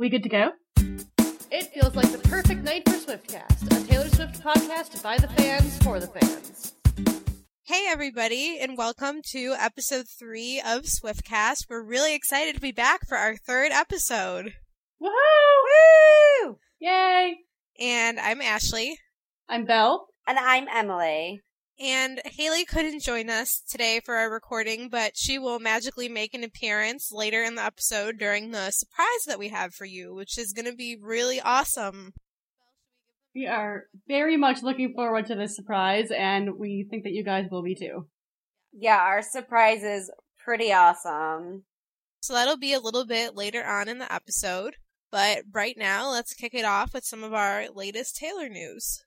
We good to go? It feels like the perfect night for Swiftcast, a Taylor Swift podcast by the fans for the fans. Hey, everybody, and welcome to episode three of Swiftcast. We're really excited to be back for our third episode. Woohoo! Woo! Yay! And I'm Ashley. I'm Belle. And I'm Emily. And Haley couldn't join us today for our recording, but she will magically make an appearance later in the episode during the surprise that we have for you, which is going to be really awesome. We are very much looking forward to this surprise, and we think that you guys will be too. Yeah, our surprise is pretty awesome. So that'll be a little bit later on in the episode. But right now, let's kick it off with some of our latest Taylor news.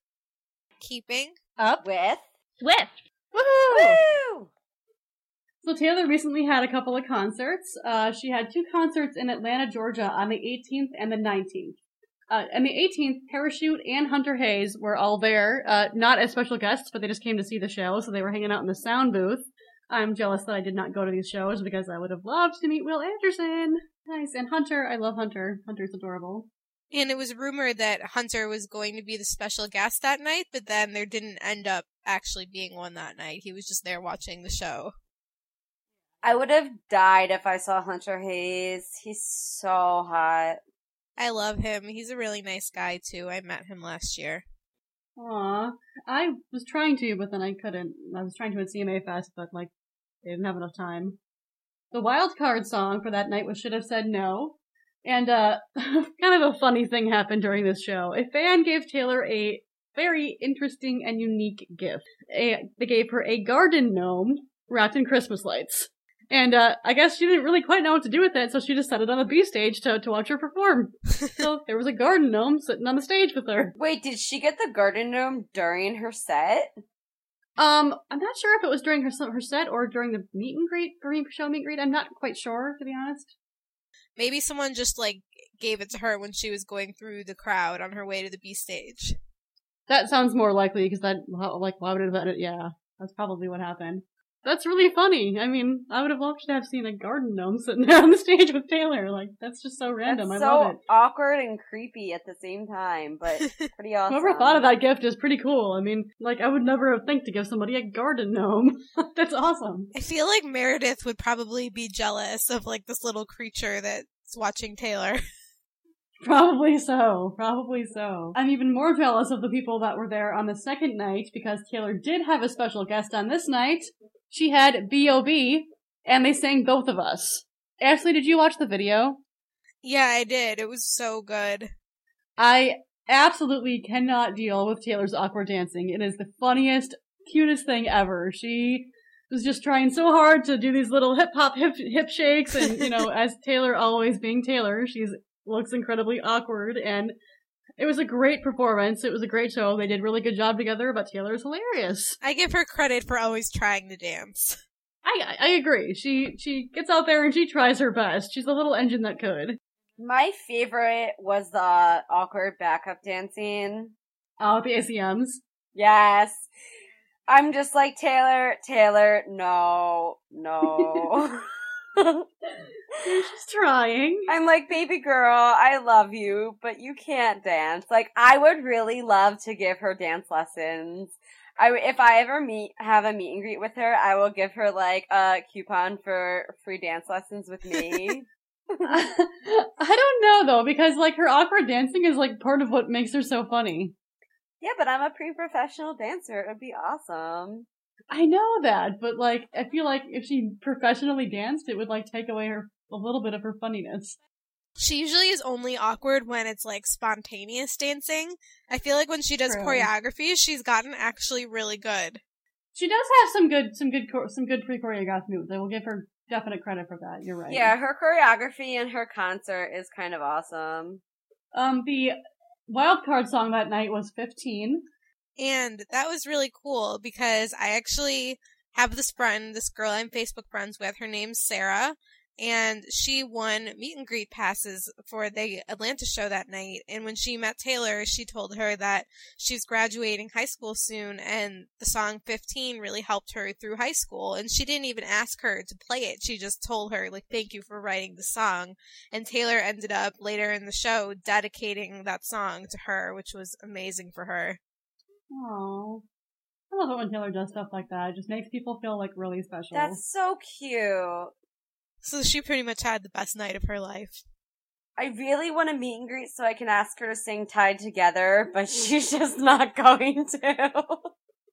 Keeping Up With Swift. Woohoo! Woo! So Taylor recently had a couple of concerts. Uh, she had two concerts in Atlanta, Georgia on the 18th and the 19th. Uh, on the 18th, Parachute and Hunter Hayes were all there, uh, not as special guests, but they just came to see the show, so they were hanging out in the sound booth. I'm jealous that I did not go to these shows because I would have loved to meet Will Anderson. Nice. And Hunter, I love Hunter. Hunter's adorable. And it was rumored that Hunter was going to be the special guest that night, but then there didn't end up actually being one that night. He was just there watching the show. I would have died if I saw Hunter Hayes. He's so hot. I love him. He's a really nice guy too. I met him last year. Aw. I was trying to, but then I couldn't. I was trying to at CMA Fest, but like, they didn't have enough time. The wild card song for that night was Should Have Said No. And, uh, kind of a funny thing happened during this show. A fan gave Taylor a very interesting and unique gift. A, they gave her a garden gnome wrapped in Christmas lights. And, uh, I guess she didn't really quite know what to do with it, so she just set it on the B stage to, to watch her perform. so there was a garden gnome sitting on the stage with her. Wait, did she get the garden gnome during her set? Um, I'm not sure if it was during her her set or during the meet and greet, pre show meet and greet. I'm not quite sure, to be honest. Maybe someone just like gave it to her when she was going through the crowd on her way to the B stage. That sounds more likely because that, like, why would it? Yeah, that's probably what happened. That's really funny. I mean, I would have loved to have seen a garden gnome sitting there on the stage with Taylor. Like, that's just so random. That's I so love it. awkward and creepy at the same time, but pretty awesome. Whoever thought of that gift is pretty cool. I mean, like, I would never have think to give somebody a garden gnome. that's awesome. I feel like Meredith would probably be jealous of like this little creature that's watching Taylor. Probably so. Probably so. I'm even more jealous of the people that were there on the second night because Taylor did have a special guest on this night. She had B.O.B. and they sang both of us. Ashley, did you watch the video? Yeah, I did. It was so good. I absolutely cannot deal with Taylor's awkward dancing. It is the funniest, cutest thing ever. She was just trying so hard to do these little hip hop hip hip shakes and you know, as Taylor always being Taylor, she's looks incredibly awkward and it was a great performance. It was a great show. They did a really good job together, but Taylor is hilarious. I give her credit for always trying to dance. I I agree. She she gets out there and she tries her best. She's a little engine that could. My favorite was the awkward backup dancing. Oh, the ACMs. Yes. I'm just like, Taylor, Taylor, no, no. She's trying. I'm like, baby girl, I love you, but you can't dance. Like, I would really love to give her dance lessons. I, if I ever meet, have a meet and greet with her, I will give her like a coupon for free dance lessons with me. I don't know though, because like her awkward dancing is like part of what makes her so funny. yeah, but I'm a pre-professional dancer. It would be awesome. I know that, but like I feel like if she professionally danced, it would like take away her a little bit of her funniness. She usually is only awkward when it's like spontaneous dancing. I feel like when she does True. choreography, she's gotten actually really good. She does have some good, some good, chor- some good pre-choreographed moves. I will give her definite credit for that. You're right. Yeah, her choreography and her concert is kind of awesome. Um, the wild card song that night was 15. And that was really cool because I actually have this friend, this girl I'm Facebook friends with. Her name's Sarah. and she won meet and greet passes for the Atlanta show that night. And when she met Taylor, she told her that she's graduating high school soon, and the song 15 really helped her through high school. And she didn't even ask her to play it. She just told her, like, thank you for writing the song. And Taylor ended up later in the show dedicating that song to her, which was amazing for her. Oh, I love it when Taylor does stuff like that. It just makes people feel like really special. That's so cute. So she pretty much had the best night of her life. I really want to meet and greet so I can ask her to sing Tied Together, but she's just not going to.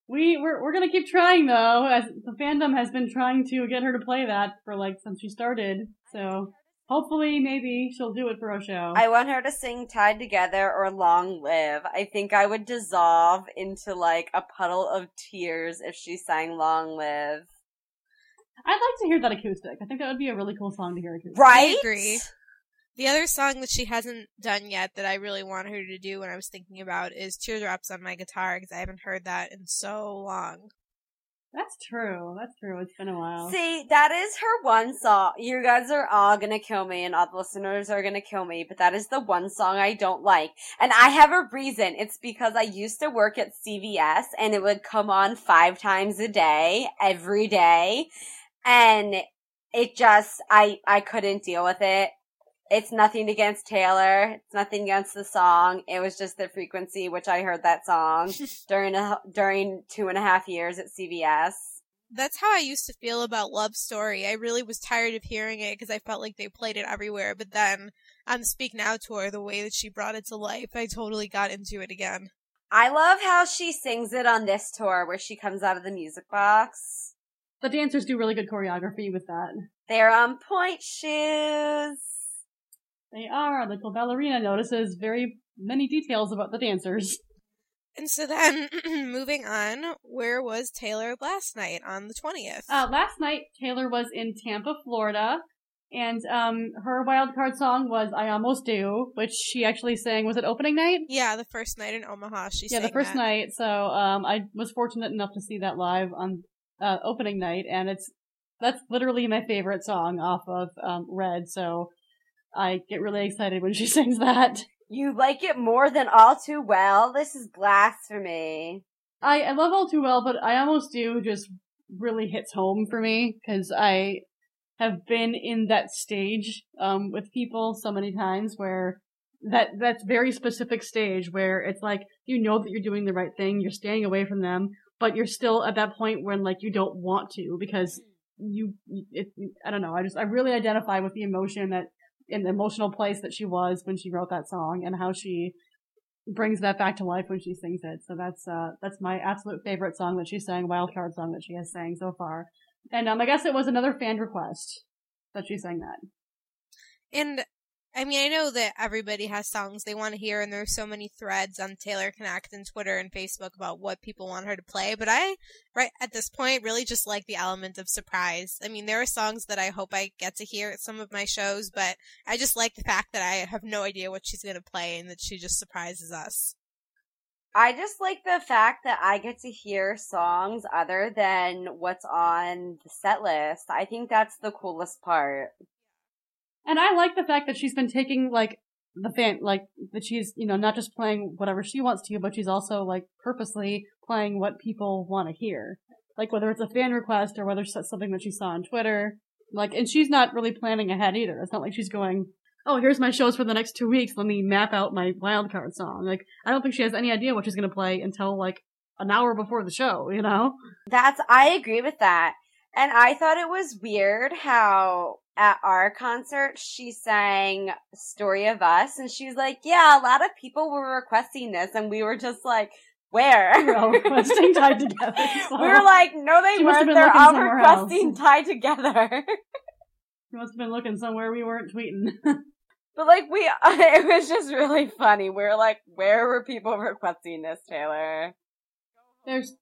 We we're we're gonna keep trying though, as the fandom has been trying to get her to play that for like since she started. So hopefully, maybe she'll do it for a show. I want her to sing Tied Together or Long Live. I think I would dissolve into like a puddle of tears if she sang Long Live. I'd like to hear that acoustic. I think that would be a really cool song to hear acoustic. Right? I agree. The other song that she hasn't done yet that I really want her to do when I was thinking about is Teardrops on My Guitar because I haven't heard that in so long. That's true. That's true. It's been a while. See, that is her one song. You guys are all gonna kill me and all the listeners are gonna kill me, but that is the one song I don't like. And I have a reason. It's because I used to work at CVS and it would come on five times a day, every day. And it just, I, I couldn't deal with it. It's nothing against Taylor. It's nothing against the song. It was just the frequency which I heard that song during a, during two and a half years at CVS. That's how I used to feel about Love Story. I really was tired of hearing it because I felt like they played it everywhere. But then on the Speak Now tour, the way that she brought it to life, I totally got into it again. I love how she sings it on this tour where she comes out of the music box. The dancers do really good choreography with that. They're on point shoes. They are. Little ballerina notices very many details about the dancers. And so then, moving on, where was Taylor last night on the 20th? Uh, last night, Taylor was in Tampa, Florida, and um, her wild card song was "I Almost Do," which she actually sang. Was it opening night? yeah, the first night in Omaha, she yeah, the first that. night. So um, I was fortunate enough to see that live on uh, opening night, and it's that's literally my favorite song off of um, Red. So I get really excited when she sings that. You like it more than All Too Well? This is blasphemy. I, I love all too well, but I almost do just really hits home for me because I have been in that stage um, with people so many times where that that's very specific stage where it's like you know that you're doing the right thing, you're staying away from them, but you're still at that point when like you don't want to because you it I don't know I just I really identify with the emotion that the emotional place that she was when she wrote that song and how she brings that back to life when she sings it. So that's uh that's my absolute favorite song that she sang, wild card song that she has sang so far. And um I guess it was another fan request that she sang that. And I mean, I know that everybody has songs they want to hear, and there's so many threads on Taylor Connect and Twitter and Facebook about what people want her to play. But I, right at this point, really just like the element of surprise. I mean, there are songs that I hope I get to hear at some of my shows, but I just like the fact that I have no idea what she's going to play and that she just surprises us. I just like the fact that I get to hear songs other than what's on the set list. I think that's the coolest part. And I like the fact that she's been taking like the fan like that she's, you know, not just playing whatever she wants to, but she's also like purposely playing what people want to hear. Like whether it's a fan request or whether it's something that she saw on Twitter. Like and she's not really planning ahead either. It's not like she's going, Oh, here's my shows for the next two weeks, let me map out my wildcard song. Like I don't think she has any idea what she's gonna play until like an hour before the show, you know? That's, I agree with that. And I thought it was weird how at our concert she sang Story of Us and she was like, yeah, a lot of people were requesting this and we were just like, where? We were all requesting tied together. so- We were like, no, they She must have weren't. been They're all requesting else. tied together. You must have been looking somewhere we weren't tweeting. but like we, it was just really funny. We were like, where were people requesting this, Taylor? There's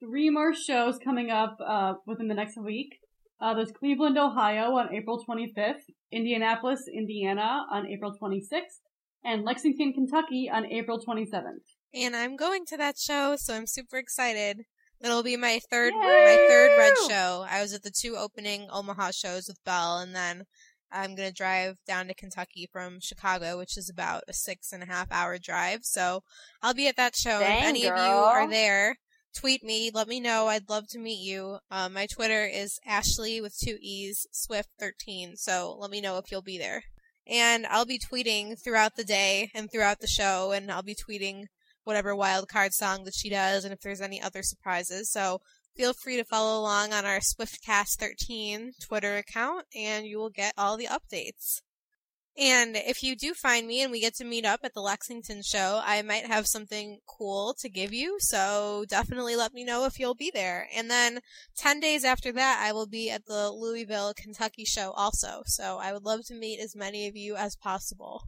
three more shows coming up uh, within the next week. Uh, there's Cleveland, Ohio on April 25th, Indianapolis, Indiana on April 26th, and Lexington, Kentucky on April 27th. And I'm going to that show, so I'm super excited. It'll be my third Yay! my third Red show. I was at the two opening Omaha shows with Belle, and then I'm going to drive down to Kentucky from Chicago, which is about a six and a half hour drive. So I'll be at that show. Dang, if any girl. of you are there, tweet me. Let me know. I'd love to meet you. Um, my Twitter is Ashley with two E's, Swift13. So let me know if you'll be there. And I'll be tweeting throughout the day and throughout the show, and I'll be tweeting whatever wild card song that she does and if there's any other surprises. So feel free to follow along on our SwiftCast13 Twitter account and you will get all the updates. And if you do find me and we get to meet up at the Lexington show, I might have something cool to give you, so definitely let me know if you'll be there. And then 10 days after that, I will be at the Louisville, Kentucky show also, so I would love to meet as many of you as possible.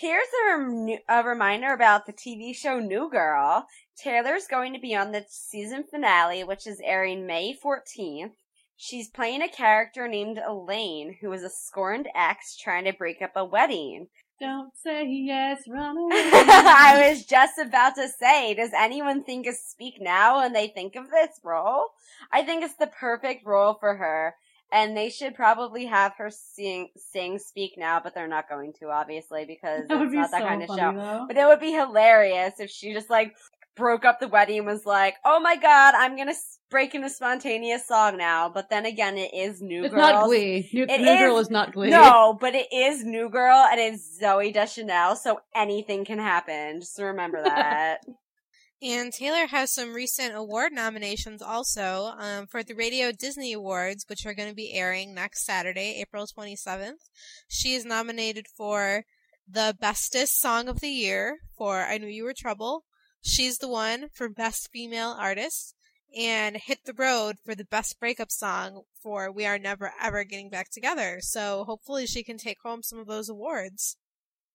Here's a, rem- a reminder about the TV show New Girl. Taylor's going to be on the season finale, which is airing May 14th. She's playing a character named Elaine, who is a scorned ex trying to break up a wedding. Don't say yes, run away. I was just about to say, does anyone think of Speak Now when they think of this role? I think it's the perfect role for her. And they should probably have her sing, sing Speak Now, but they're not going to, obviously, because that it's not that so kind of show. though. But it would be hilarious if she just like broke up the wedding and was like, "Oh my god, I'm gonna break into spontaneous song now." But then again, it is New It's Girl. not Glee. New, It New Girl is- is not Glee. No, but it is New Girl and it's Zooey Deschanel, so anything can happen. Just remember that. And Taylor has some recent award nominations also um, for the Radio Disney Awards, which are going to be airing next Saturday, April 27th. She is nominated for the Bestest Song of the Year for I Knew You Were Trouble. She's the one for Best Female Artist. And Hit the Road for the Best Breakup Song for We Are Never Ever Getting Back Together. So hopefully she can take home some of those awards.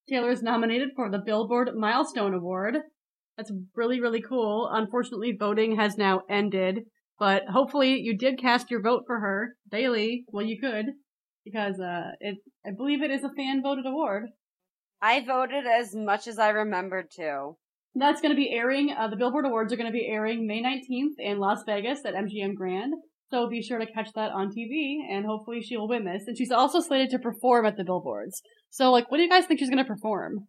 Taylor is nominated for the Billboard Milestone Award. That's really, really cool. Unfortunately, voting has now ended, but hopefully you did cast your vote for her daily. Well, you could, because, uh, it, I believe it is a fan voted award. I voted as much as I remembered to. That's going to be airing, uh, the Billboard Awards are going to be airing May 19th in Las Vegas at MGM Grand. So be sure to catch that on TV, and hopefully she will win this. And she's also slated to perform at the Billboards. So, like, what do you guys think she's going to perform?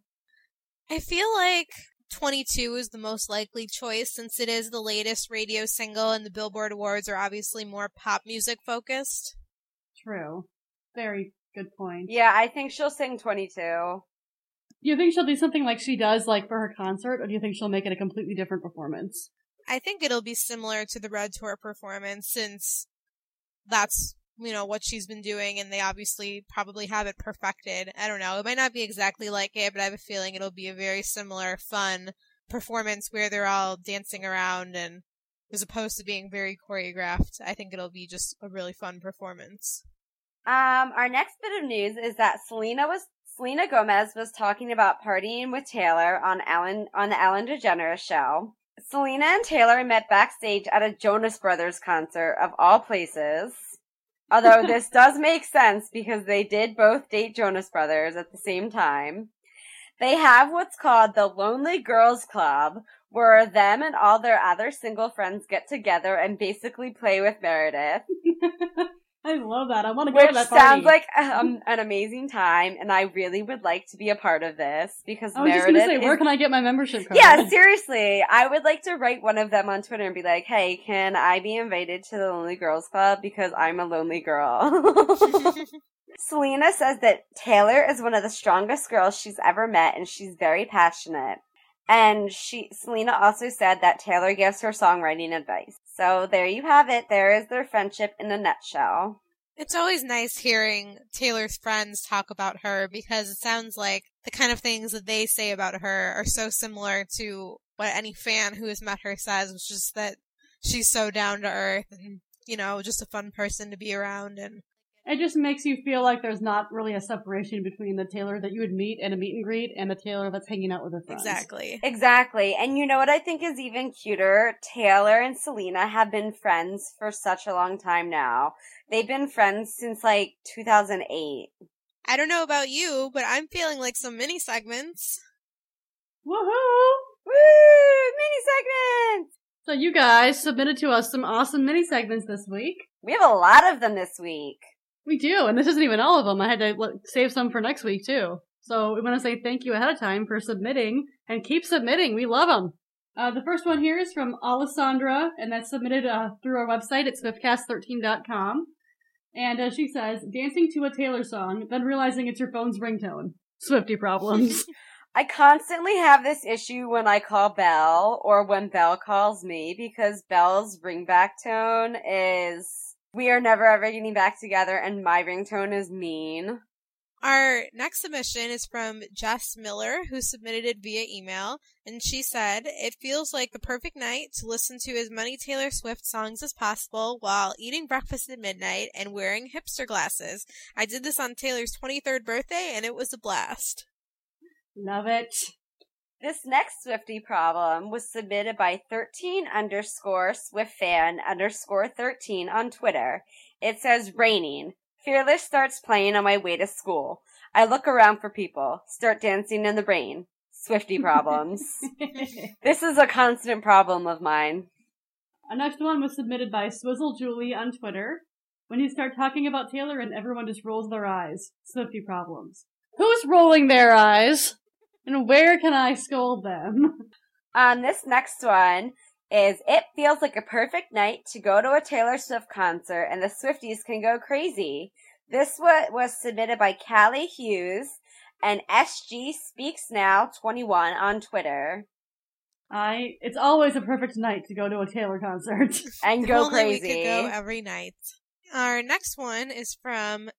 I feel like 22 is the most likely choice since it is the latest radio single and the Billboard Awards are obviously more pop music focused. True. Very good point. Yeah, I think she'll sing 22. Do you think she'll do something like she does, like for her concert, or do you think she'll make it a completely different performance? I think it'll be similar to the Red Tour performance since that's, you know, what she's been doing and they obviously probably have it perfected. I don't know. It might not be exactly like it, but I have a feeling it'll be a very similar, fun performance where they're all dancing around and as opposed to being very choreographed, I think it'll be just a really fun performance. Um, our next bit of news is that Selena was Selena Gomez was talking about partying with Taylor on on the Ellen DeGeneres show. Selena and Taylor met backstage at a Jonas Brothers concert of all places. Although this does make sense because they did both date Jonas Brothers at the same time. They have what's called the Lonely Girls Club, where them and all their other single friends get together and basically play with Meredith. I love that. I want to go to Which that party. sounds like um, an amazing time, and I really would like to be a part of this because I was just Meredith. gonna say, is- where can I get my membership card? yeah, seriously, I would like to write one of them on Twitter and be like, "Hey, can I be invited to the Lonely Girls Club because I'm a lonely girl?" Selena says that Taylor is one of the strongest girls she's ever met, and she's very passionate. And she, Selena also said that Taylor gives her songwriting advice. So there you have it. There is their friendship in a nutshell. It's always nice hearing Taylor's friends talk about her because it sounds like the kind of things that they say about her are so similar to what any fan who has met her says, which is that she's so down to earth and, you know, just a fun person to be around and It just makes you feel like there's not really a separation between the Taylor that you would meet in a meet and greet and the Taylor that's hanging out with her friends. exactly. Exactly. And you know what I think is even cuter? Taylor and Selena have been friends for such a long time now. They've been friends since like 2008. I don't know about you, but I'm feeling like some mini segments. Woohoo! Woo! Mini segments! So you guys submitted to us some awesome mini segments this week. We have a lot of them this week. We do, and this isn't even all of them. I had to look, save some for next week too. So we want to say thank you ahead of time for submitting, and keep submitting. We love them. Uh, the first one here is from Alessandra, and that's submitted uh, through our website at swiftcast13.com. And uh, she says, dancing to a Taylor song, then realizing it's your phone's ringtone. Swifty problems. I constantly have this issue when I call Belle or when Belle calls me because Belle's ringback tone is we are never ever getting back together and my ringtone is mean. Our next submission is from Jess Miller, who submitted it via email, and she said, It feels like the perfect night to listen to as many Taylor Swift songs as possible while eating breakfast at midnight and wearing hipster glasses. I did this on Taylor's 23rd birthday, and it was a blast. Love it. This next Swifty problem was submitted by 13 underscore SwiftFan underscore 13 on Twitter. It says raining. Fearless starts playing on my way to school. I look around for people. Start dancing in the rain. Swifty problems. this is a constant problem of mine. Our next one was submitted by Swizzle Julie on Twitter. When you start talking about Taylor and everyone just rolls their eyes. Swifty problems. Who's rolling their eyes? And where can I scold them? Um, this next one is it feels like a perfect night to go to a Taylor Swift concert and the Swifties can go crazy. This was submitted by Callie Hughes and SG Speaks Now 21 on Twitter. I it's always a perfect night to go to a Taylor concert and go Only crazy. We could go every night. Our next one is from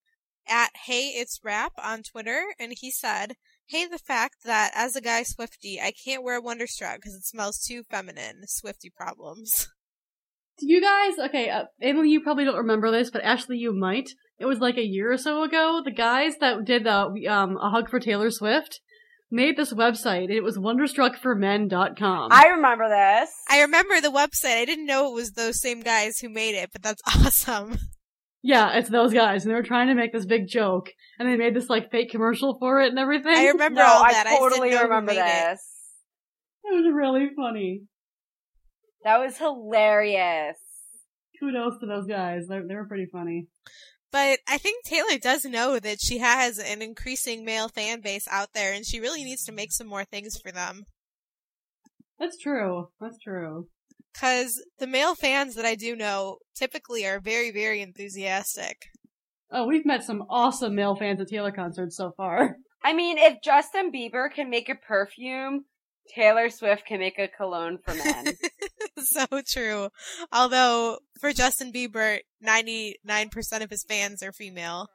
at Hey It's Rap on Twitter, and he said, Hey, the fact that as a guy Swifty, I can't wear Wonderstruck because it smells too feminine. Swifty problems. Do you guys, okay, uh, Emily, you probably don't remember this, but Ashley, you might. It was like a year or so ago. The guys that did the, um, A Hug for Taylor Swift made this website. It was wonderstruckformen.com. I remember this. I remember the website. I didn't know it was those same guys who made it, but that's awesome. Yeah, it's those guys, and they were trying to make this big joke, and they made this like fake commercial for it and everything. I remember no, all I that. totally I just remember didn't know who made this. It was really funny. That was hilarious. Kudos to those guys. They they were pretty funny. But I think Taylor does know that she has an increasing male fan base out there, and she really needs to make some more things for them. That's true. That's true. Because the male fans that I do know typically are very, very enthusiastic. Oh, we've met some awesome male fans at Taylor concerts so far. I mean, if Justin Bieber can make a perfume, Taylor Swift can make a cologne for men. so true. Although, for Justin Bieber, 99% of his fans are female.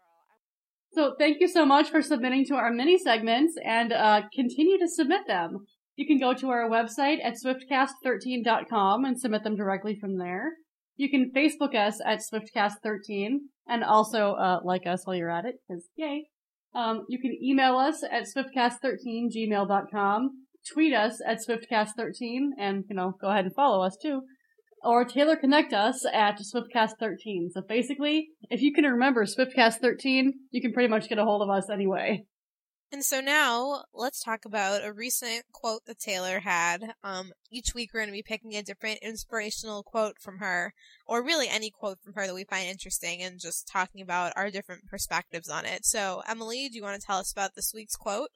So thank you so much for submitting to our mini segments and uh, continue to submit them. You can go to our website at swiftcast13.com and submit them directly from there. You can Facebook us at swiftcast13 and also uh, like us while you're at it, because yay. Um, you can email us at swiftcast13gmail.com, tweet us at swiftcast13, and, you know, go ahead and follow us too. Or Taylor Connect us at SwiftCast13. So basically, if you can remember SwiftCast13, you can pretty much get a hold of us anyway. And so now let's talk about a recent quote that Taylor had. Um, each week we're going to be picking a different inspirational quote from her, or really any quote from her that we find interesting, and just talking about our different perspectives on it. So, Emily, do you want to tell us about this week's quote?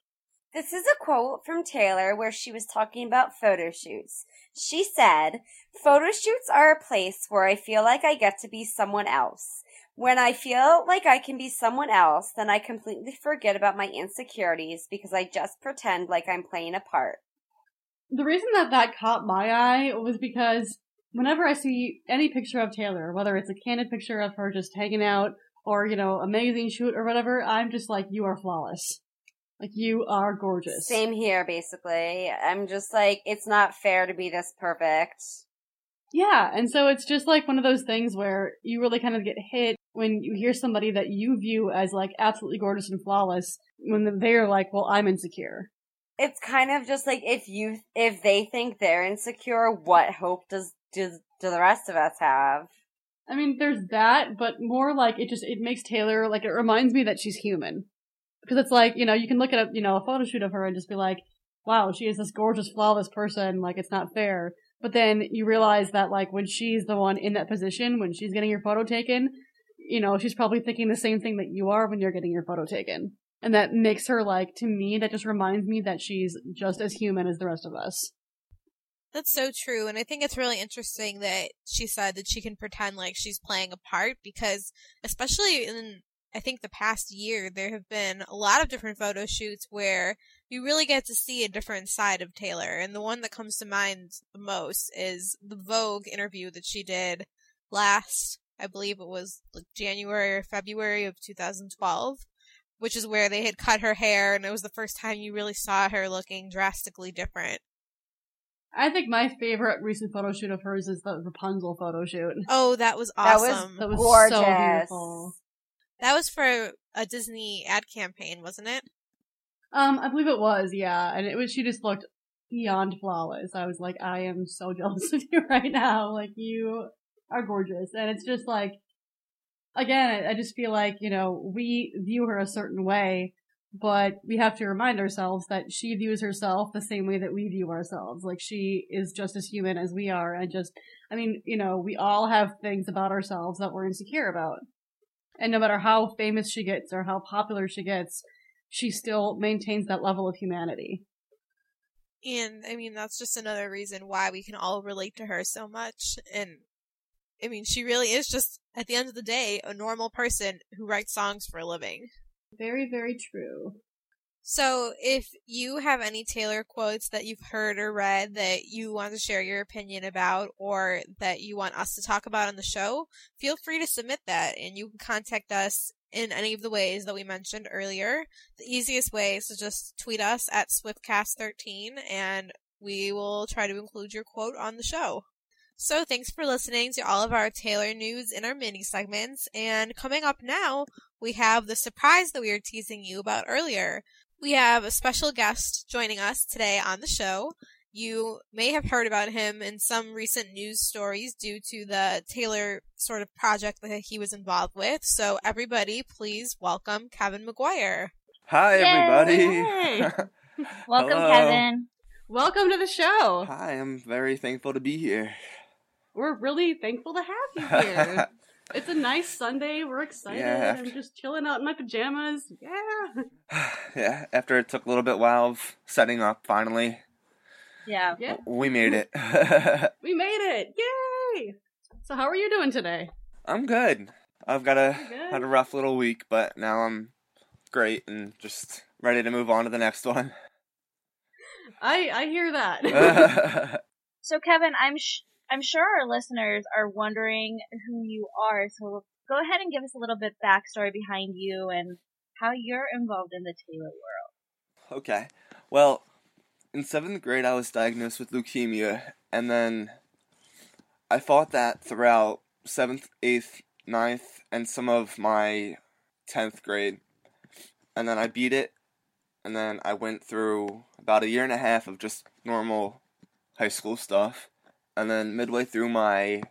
This is a quote from Taylor where she was talking about photo shoots. She said, Photo shoots are a place where I feel like I get to be someone else. When I feel like I can be someone else, then I completely forget about my insecurities because I just pretend like I'm playing a part. The reason that that caught my eye was because whenever I see any picture of Taylor, whether it's a candid picture of her just hanging out or, you know, a magazine shoot or whatever, I'm just like, you are flawless. Like, you are gorgeous. Same here, basically. I'm just like, it's not fair to be this perfect. Yeah, and so it's just like one of those things where you really kind of get hit when you hear somebody that you view as like absolutely gorgeous and flawless when they're like, well, I'm insecure. It's kind of just like if you, if they think they're insecure, what hope does, does, do the rest of us have? I mean, there's that, but more like it just, it makes Taylor, like, it reminds me that she's human. Because it's like, you know, you can look at a, you know, a photo shoot of her and just be like, wow, she is this gorgeous, flawless person, like, it's not fair. But then you realize that, like, when she's the one in that position, when she's getting your photo taken, you know, she's probably thinking the same thing that you are when you're getting your photo taken. And that makes her like, to me, that just reminds me that she's just as human as the rest of us. That's so true. And I think it's really interesting that she said that she can pretend like she's playing a part because, especially in, I think, the past year, there have been a lot of different photo shoots where you really get to see a different side of Taylor. And the one that comes to mind the most is the Vogue interview that she did last, I believe it was like January or February of 2012, which is where they had cut her hair and it was the first time you really saw her looking drastically different. I think my favorite recent photo shoot of hers is the Rapunzel photo shoot. Oh, that was That was awesome. That was Gorgeous. so beautiful. That was for a Disney ad campaign, wasn't it? Um, I believe it was, yeah. And it was, she just looked beyond flawless. I was like, I am so jealous of you right now. Like, you are gorgeous. And it's just like, again, I, just feel like, you know, we view her a certain way, but we have to remind ourselves that she views herself the same way that we view ourselves. Like, she is just as human as we are. And just, I mean, you know, we all have things about ourselves that we're insecure about. And no matter how famous she gets or how popular she gets, she still maintains that level of humanity. And I mean, that's just another reason why we can all relate to her so much. And I mean, she really is just, at the end of the day, a normal person who writes songs for a living. Very, very true. So, if you have any Taylor quotes that you've heard or read that you want to share your opinion about or that you want us to talk about on the show, feel free to submit that and you can contact us in any of the ways that we mentioned earlier. The easiest way is to just tweet us at SwiftCast13 and we will try to include your quote on the show. So thanks for listening to all of our Taylor news in our mini segments. And coming up now, we have the surprise that we were teasing you about earlier. We have a special guest joining us today on the show. You may have heard about him in some recent news stories due to the Taylor sort of project that he was involved with. So everybody, please welcome Kevin McGuire. Hi, everybody. Yay. Welcome, Hello. Kevin. Welcome to the show. Hi, I'm very thankful to be here. We're really thankful to have you here. it's a nice Sunday. We're excited. Yeah. I'm just chilling out in my pajamas. Yeah. yeah, after it took a little bit while of setting up, finally, Yeah. Yeah. we made it. We made it. Yay. So how are you doing today? I'm good. I've got a had a rough little week, but now I'm great and just ready to move on to the next one. I I hear that. So, Kevin, I'm sh- I'm sure our listeners are wondering who you are. So, go ahead and give us a little bit backstory behind you and how you're involved in the Taylor world. okay. Well, in seventh grade, I was diagnosed with leukemia, and then I fought that throughout seventh, eighth, ninth, and some of my tenth grade. And then I beat it, and then I went through about a year and a half of just normal high school stuff. And then midway through my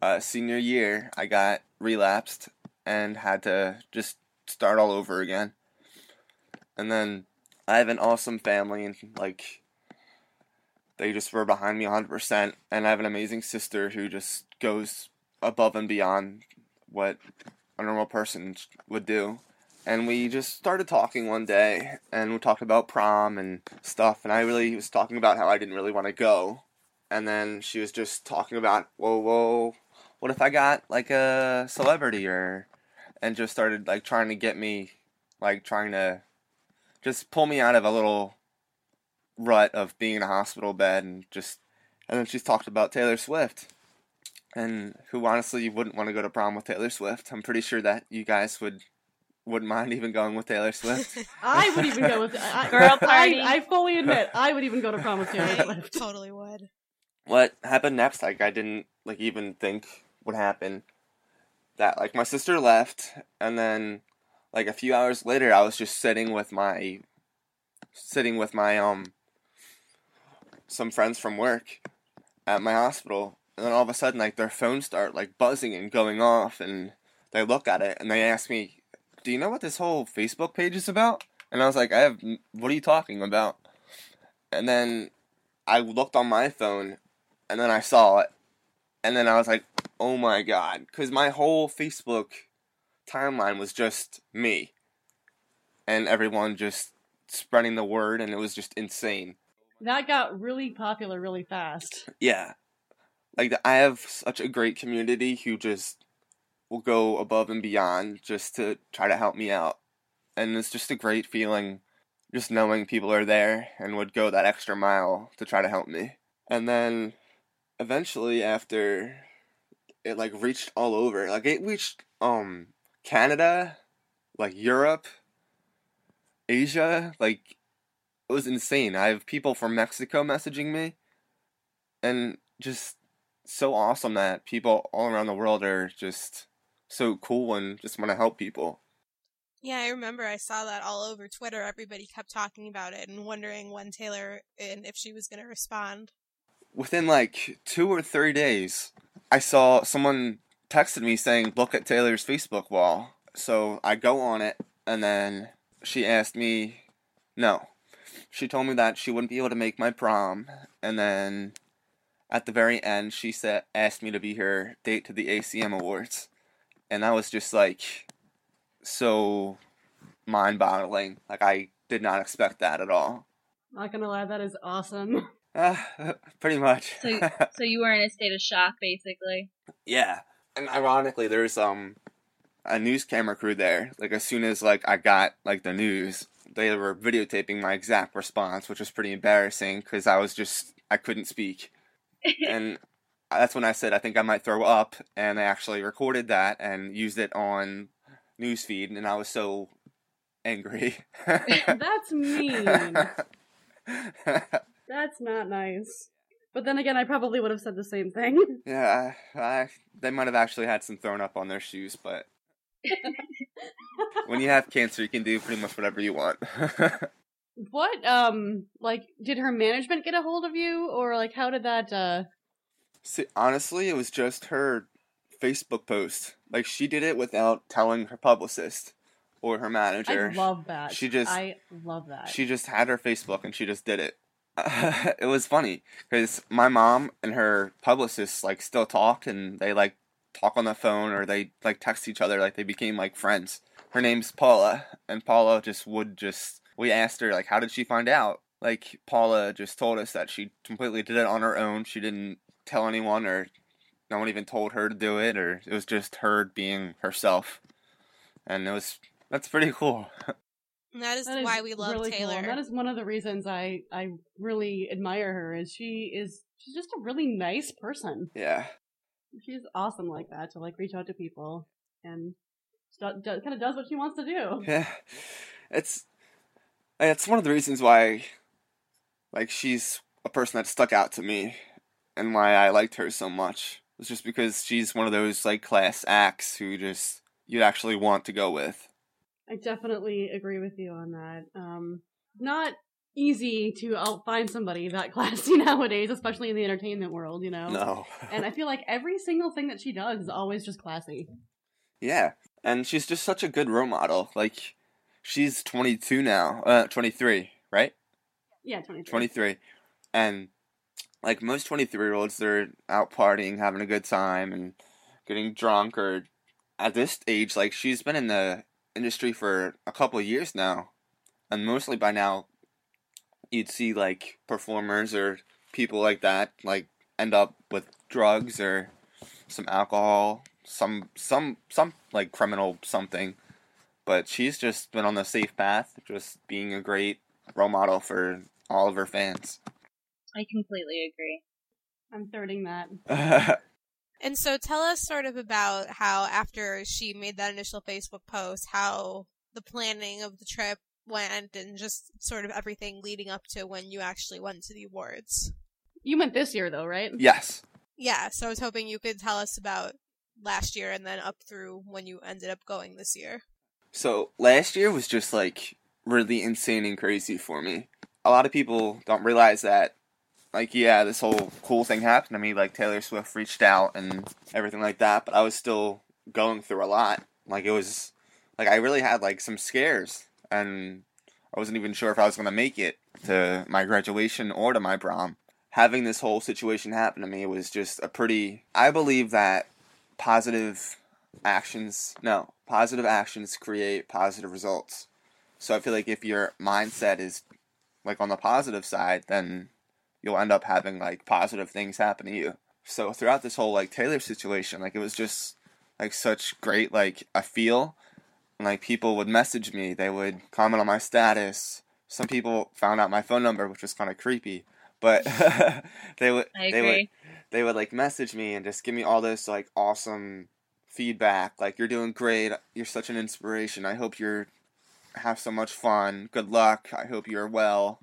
uh, senior year, I got relapsed and had to just start all over again. And then I have an awesome family, and like they just were behind me 100%. And I have an amazing sister who just goes above and beyond what a normal person would do. And we just started talking one day, and we talked about prom and stuff. And I really was talking about how I didn't really want to go. And then she was just talking about, whoa, whoa, what if I got like a celebrity or, and just started like trying to get me, like trying to just pull me out of a little rut of being in a hospital bed and just, and then she's talked about Taylor Swift. And who honestly you wouldn't want to go to prom with Taylor Swift? I'm pretty sure that you guys would wouldn't mind even going with Taylor Swift. I would even go with I, Girl party. I, I fully admit I would even go to prom with Taylor I Swift. totally would. What happened next? Like I didn't like even think would happen. That like my sister left, and then like a few hours later, I was just sitting with my sitting with my um some friends from work at my hospital, and then all of a sudden, like their phones start like buzzing and going off, and they look at it and they ask me, "Do you know what this whole Facebook page is about?" And I was like, "I have. What are you talking about?" And then I looked on my phone, and then I saw it, and then I was like, oh my god, because my whole Facebook timeline was just me, and everyone just spreading the word, and it was just insane. That got really popular really fast. Yeah, like I have such a great community who just will go above and beyond just to try to help me out, and it's just a great feeling, just knowing people are there and would go that extra mile to try to help me, and then eventually after it like reached all over. Like it reached um Canada, like Europe, Asia, like it was insane. I have people from Mexico messaging me and just so awesome that people all around the world are just so cool and just want to help people. Yeah, I remember I saw that all over Twitter. Everybody kept talking about it and wondering when Taylor and if she was going to respond. Within like 2 or 3 days, I saw someone texted me saying, "Look at Taylor's Facebook wall." So I go on it, and then she asked me, "No." She told me that she wouldn't be able to make my prom, and then at the very end, she said, asked me to be her date to the ACM Awards, and that was just like so mind-boggling. Like I did not expect that at all. Not gonna lie, that is awesome. Uh, pretty much. So, so you were in a state of shock, basically. Yeah, and ironically, there's um a news camera crew there. Like as soon as like I got like the news, they were videotaping my exact response, which was pretty embarrassing because I was just I couldn't speak, and that's when I said I think I might throw up, and they actually recorded that and used it on newsfeed, and I was so angry. That's mean. That's not nice. But then again, I probably would have said the same thing. yeah, I, I, they might have actually had some thrown up on their shoes, but when you have cancer, you can do pretty much whatever you want. what, um, like, did her management get a hold of you, or like, how did that, uh? See, honestly, it was just her Facebook post. Like, she did it without telling her publicist or her manager. I love that. She just- I love that. She just had her Facebook and she just did it. it was funny because my mom and her publicist like still talked and they like talk on the phone or they like text each other like they became like friends. Her name's Paula and Paula just would just we asked her like how did she find out? Like Paula just told us that she completely did it on her own. She didn't tell anyone or no one even told her to do it or it was just her being herself. And it was that's pretty cool. And that is That is why we love really Taylor. Cool. and That is one of the reasons I I really admire her. Is she is she's just a really nice person. yeah. She's awesome like that to like reach out to people and do, do, kind of does what she wants to do. Yeah, it's it's one of the reasons why, like, she's a person that stuck out to me, and why I liked her so much. It's just because she's one of those like class acts who just you'd actually want to go with. I definitely agree with you on that. Um, not easy to out find somebody that classy nowadays, especially in the entertainment world, you know. No. And I feel like every single thing that she does is always just classy. yeah, and she's just such a good role model. Like, she's 22 now, uh, 23, right? Yeah, twenty. 23 and like most 23 year olds they're out partying having a good time and getting drunk or at this age like she's been in the industry for a couple of years now and mostly by now you'd see like performers or people like that like end up with drugs or some alcohol some some some like criminal something but she's just been on the safe path just being a great role model for all of her fans I completely agree. I'm thirding that. And so tell us sort of about how after she made that initial Facebook post, how the planning of the trip went and just sort of everything leading up to when you actually went to the awards. You went this year though, right? yes. Yeah, so I was hoping you could tell us about last year and then up through when you ended up going this year. So last year was just like really insane and crazy for me. A lot of people don't realize that, like, yeah, this whole cool thing happened to me. Like Taylor Swift reached out and everything like that, but I was still going through a lot. Like it was, like I really had like some scares, and I wasn't even sure if I was gonna make it to my graduation or to my prom. Having this whole situation happen to me was just a pretty. I believe that positive actions, no, positive actions create positive results. So I feel like if your mindset is like on the positive side, then you'll end up having like positive things happen to you. So throughout this whole like Taylor situation, like it was just like such great like a feel. And, like people would message me, they would comment on my status. Some people found out my phone number, which was kind of creepy. But they would I they would they would like message me and just give me all this like awesome feedback like you're doing great you're such an inspiration i hope you're have so much fun good luck i hope you're well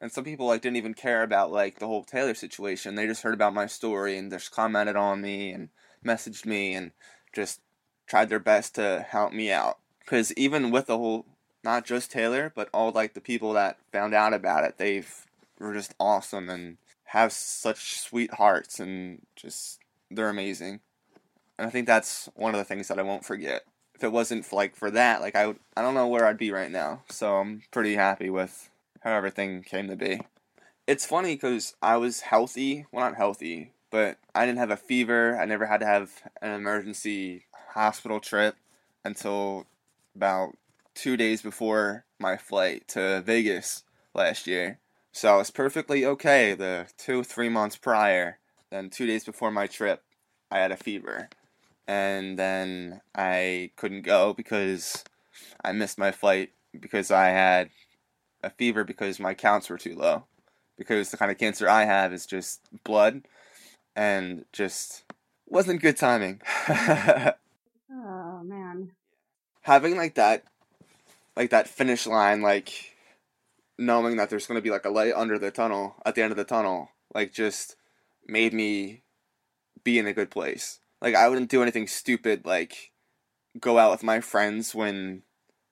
and some people like didn't even care about like the whole taylor situation they just heard about my story and just commented on me and messaged me and just tried their best to help me out because even with the whole not just taylor but all like the people that found out about it they've were just awesome and have such sweet hearts and just they're amazing. And I think that's one of the things that I won't forget. If it wasn't like for that, like I would, I don't know where I'd be right now. So I'm pretty happy with how everything came to be. It's funny because I was healthy, well not healthy, but I didn't have a fever. I never had to have an emergency hospital trip until about two days before my flight to Vegas last year. So I was perfectly okay the two, three months prior. Then two days before my trip, I had a fever. And then I couldn't go because I missed my flight because I had a fever because my counts were too low. Because the kind of cancer I have is just blood and just wasn't good timing. Oh man. Having like that like that finish line, like knowing that there's gonna be like a light under the tunnel at the end of the tunnel, like just made me be in a good place. Like I wouldn't do anything stupid like go out with my friends when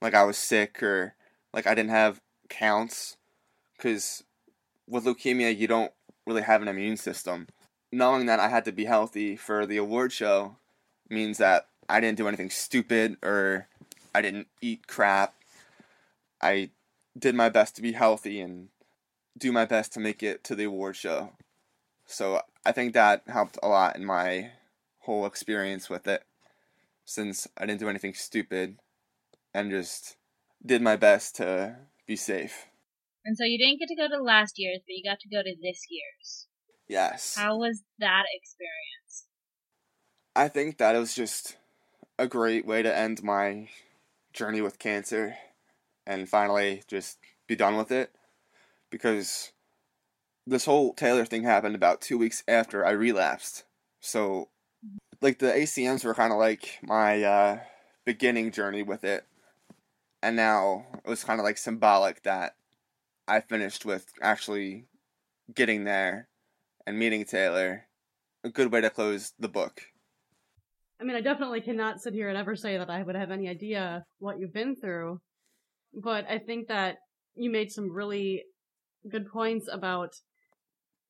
like I was sick or like I didn't have counts cuz with leukemia you don't really have an immune system. Knowing that I had to be healthy for the award show means that I didn't do anything stupid or I didn't eat crap. I did my best to be healthy and do my best to make it to the award show. So I think that helped a lot in my whole experience with it since I didn't do anything stupid and just did my best to be safe. And so you didn't get to go to last year's, but you got to go to this year's. Yes. How was that experience? I think that it was just a great way to end my journey with cancer and finally just be done with it because this whole Taylor thing happened about two weeks after I relapsed. So, like, the ACMs were kind of like my uh, beginning journey with it. And now it was kind of like symbolic that I finished with actually getting there and meeting Taylor. A good way to close the book. I mean, I definitely cannot sit here and ever say that I would have any idea what you've been through, but I think that you made some really good points about,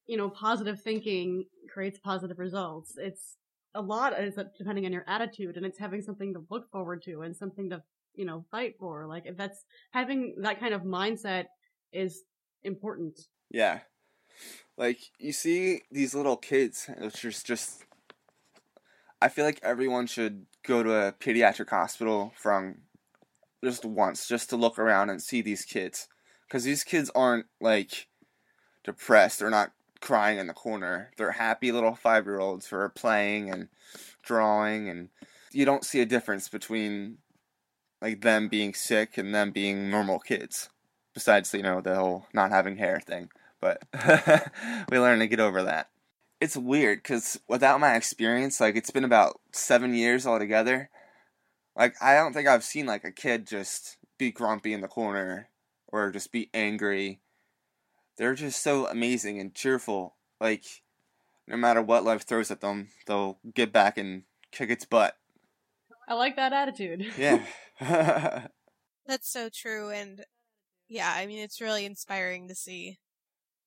you know, positive thinking creates positive results. It's a lot is depending on your attitude and it's having something to look forward to and something to, you know, fight for. Like that's having that kind of mindset is important. Yeah. Like you see these little kids, which is just I feel like everyone should go to a pediatric hospital from just once just to look around and see these kids cuz these kids aren't like depressed, they're not crying in the corner. They're happy little 5-year-olds who are playing and drawing and you don't see a difference between like them being sick and them being normal kids. Besides, you know, the whole not having hair thing but we learn to get over that. It's weird because without my experience, like it's been about seven years altogether. Like I don't think I've seen like a kid just be grumpy in the corner or just be angry. They're just so amazing and cheerful. Like no matter what life throws at them, they'll get back and kick its butt. I like that attitude. Yeah. That's so true. And yeah, I mean, it's really inspiring to see.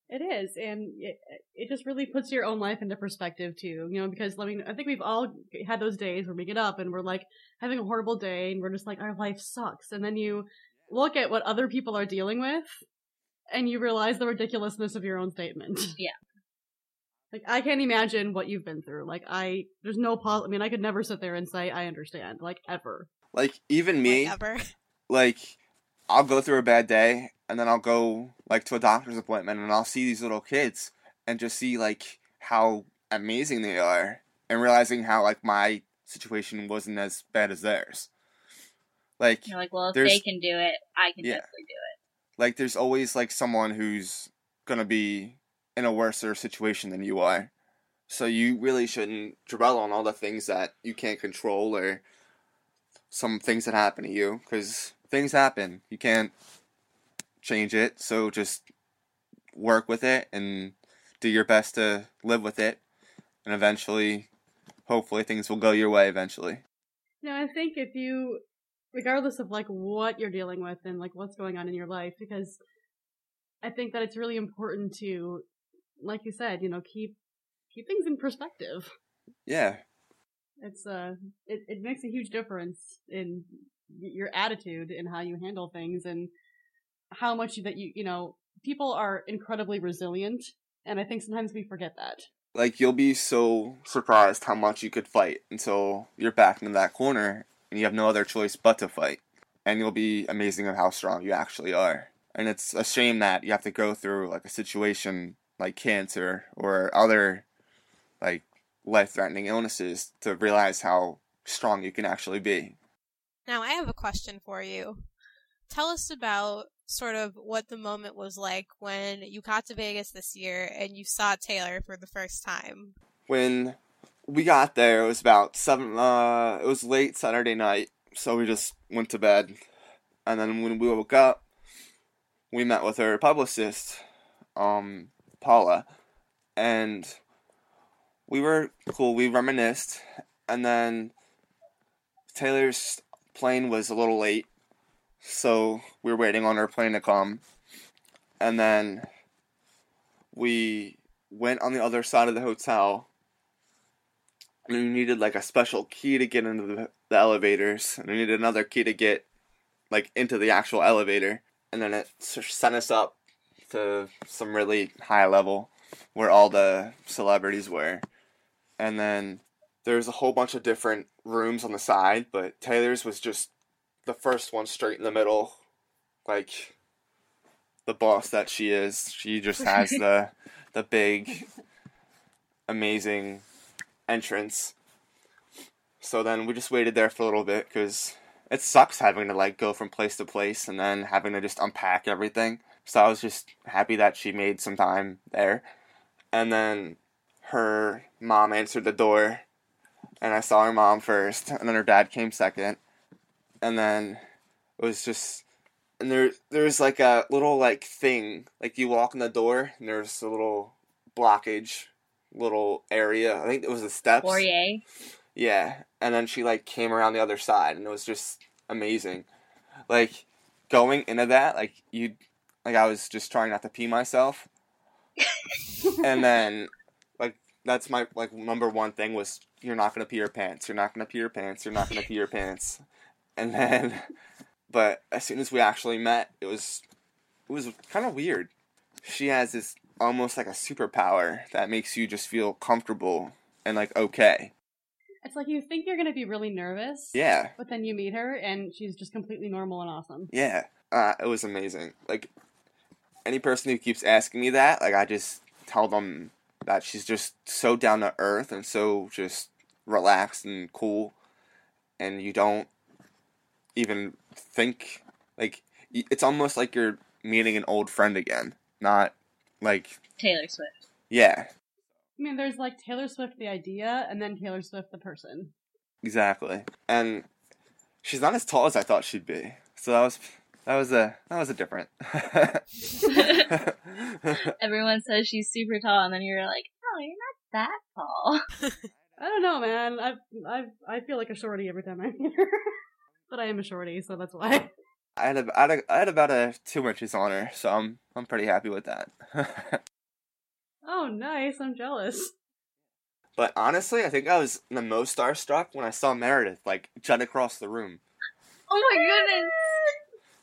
It is, and it, it just really puts your own life into perspective too. You know, because I mean, I think we've all had those days where we get up and we're like having a horrible day, and we're just like, our life sucks. And then you look at what other people are dealing with, and you realize the ridiculousness of your own statement. Yeah. Like I can't imagine what you've been through. Like I, there's no pos. I mean, I could never sit there and say I understand. Like ever. Like even me, Ever. like I'll go through a bad day and then I'll go like to a doctor's appointment and I'll see these little kids and just see like how amazing they are and realizing how like my situation wasn't as bad as theirs. Like You're like, well, if they can do it, I can Yeah. definitely do it. like there's always like someone who's gonna be in a worse situation than you are. So you really shouldn't dwell on all the things that you can't control or some things that happen to you because things happen. You can't change it. So just work with it and do your best to live with it. And eventually, hopefully, things will go your way eventually. No, I think if you, regardless of like what you're dealing with and like what's going on in your life, because I think that it's really important to, like you said, you know, keep keep things in perspective. Yeah. It's uh, it it makes a huge difference in your attitude and how you handle things and how much that you you know people are incredibly resilient, and I think sometimes we forget that. like you'll be so surprised how much you could fight until you're back in that corner and you have no other choice but to fight and you'll be amazing at how strong you actually are and it's a shame that you have to go through like a situation like cancer or other like life-threatening illnesses to realize how strong you can actually be Now, I have a question for you. Tell us about sort of what the moment was like when you got to Vegas this year and you saw Taylor for the first time. when we got there it was about seven uh it was late saturday night so we just went to bed and then when we woke up we met with her publicist um paula and we were cool we reminisced and then taylor's plane was a little late so we were waiting on her plane to come and then we went on the other side of the hotel and we needed like a special key to get into the, the elevators and we needed another key to get like into the actual elevator and then it sent us up to some really high level where all the celebrities were and then there's a whole bunch of different rooms on the side but taylor's was just the first one straight in the middle like the boss that she is she just has the the big amazing entrance. So then we just waited there for a little bit because it sucks having to like go from place to place and then having to just unpack everything. So I was just happy that she made some time there. And then her mom answered the door and I saw her mom first and then her dad came second. And then it was just and there there's like a little like thing like you walk in the door and there's a little blockage little area. I think it was the steps. Fourier. Yeah, and then she like came around the other side, and it was just amazing. Like going into that, like you, like I was just trying not to pee myself, and then like that's my like number one thing was you're not gonna pee your pants. You're not gonna pee your pants. You're not gonna pee your pants. And then, but as soon as we actually met, it was it was kind of weird. She has this almost like a superpower that makes you just feel comfortable and like okay. It's like you think you're gonna be really nervous, Yeah. but then you meet her and she's just completely normal and awesome. Yeah, uh, it was amazing. Like any person who keeps asking me that, like I just tell them that she's just so down to earth and so just relaxed and cool, and you don't even think like it's almost like you're meeting an old friend again, not like Taylor Swift. yeah, I mean, there's like Taylor Swift the idea, and then Taylor Swift the person. exactly. And she's not as tall as I thought she'd be, so that was that was a that was a different. Everyone says she's super tall, and then you're like, oh, you're not that tall. I don't know, man. I I I feel like a shorty every time I meet her, but I am a shorty, so that's why. I had, a, I, had a, I had about a two inches on her, so I'm I'm pretty happy with that. Oh, nice. I'm jealous. but honestly, I think I was the most starstruck when I saw Meredith like jet across the room. Oh my goodness!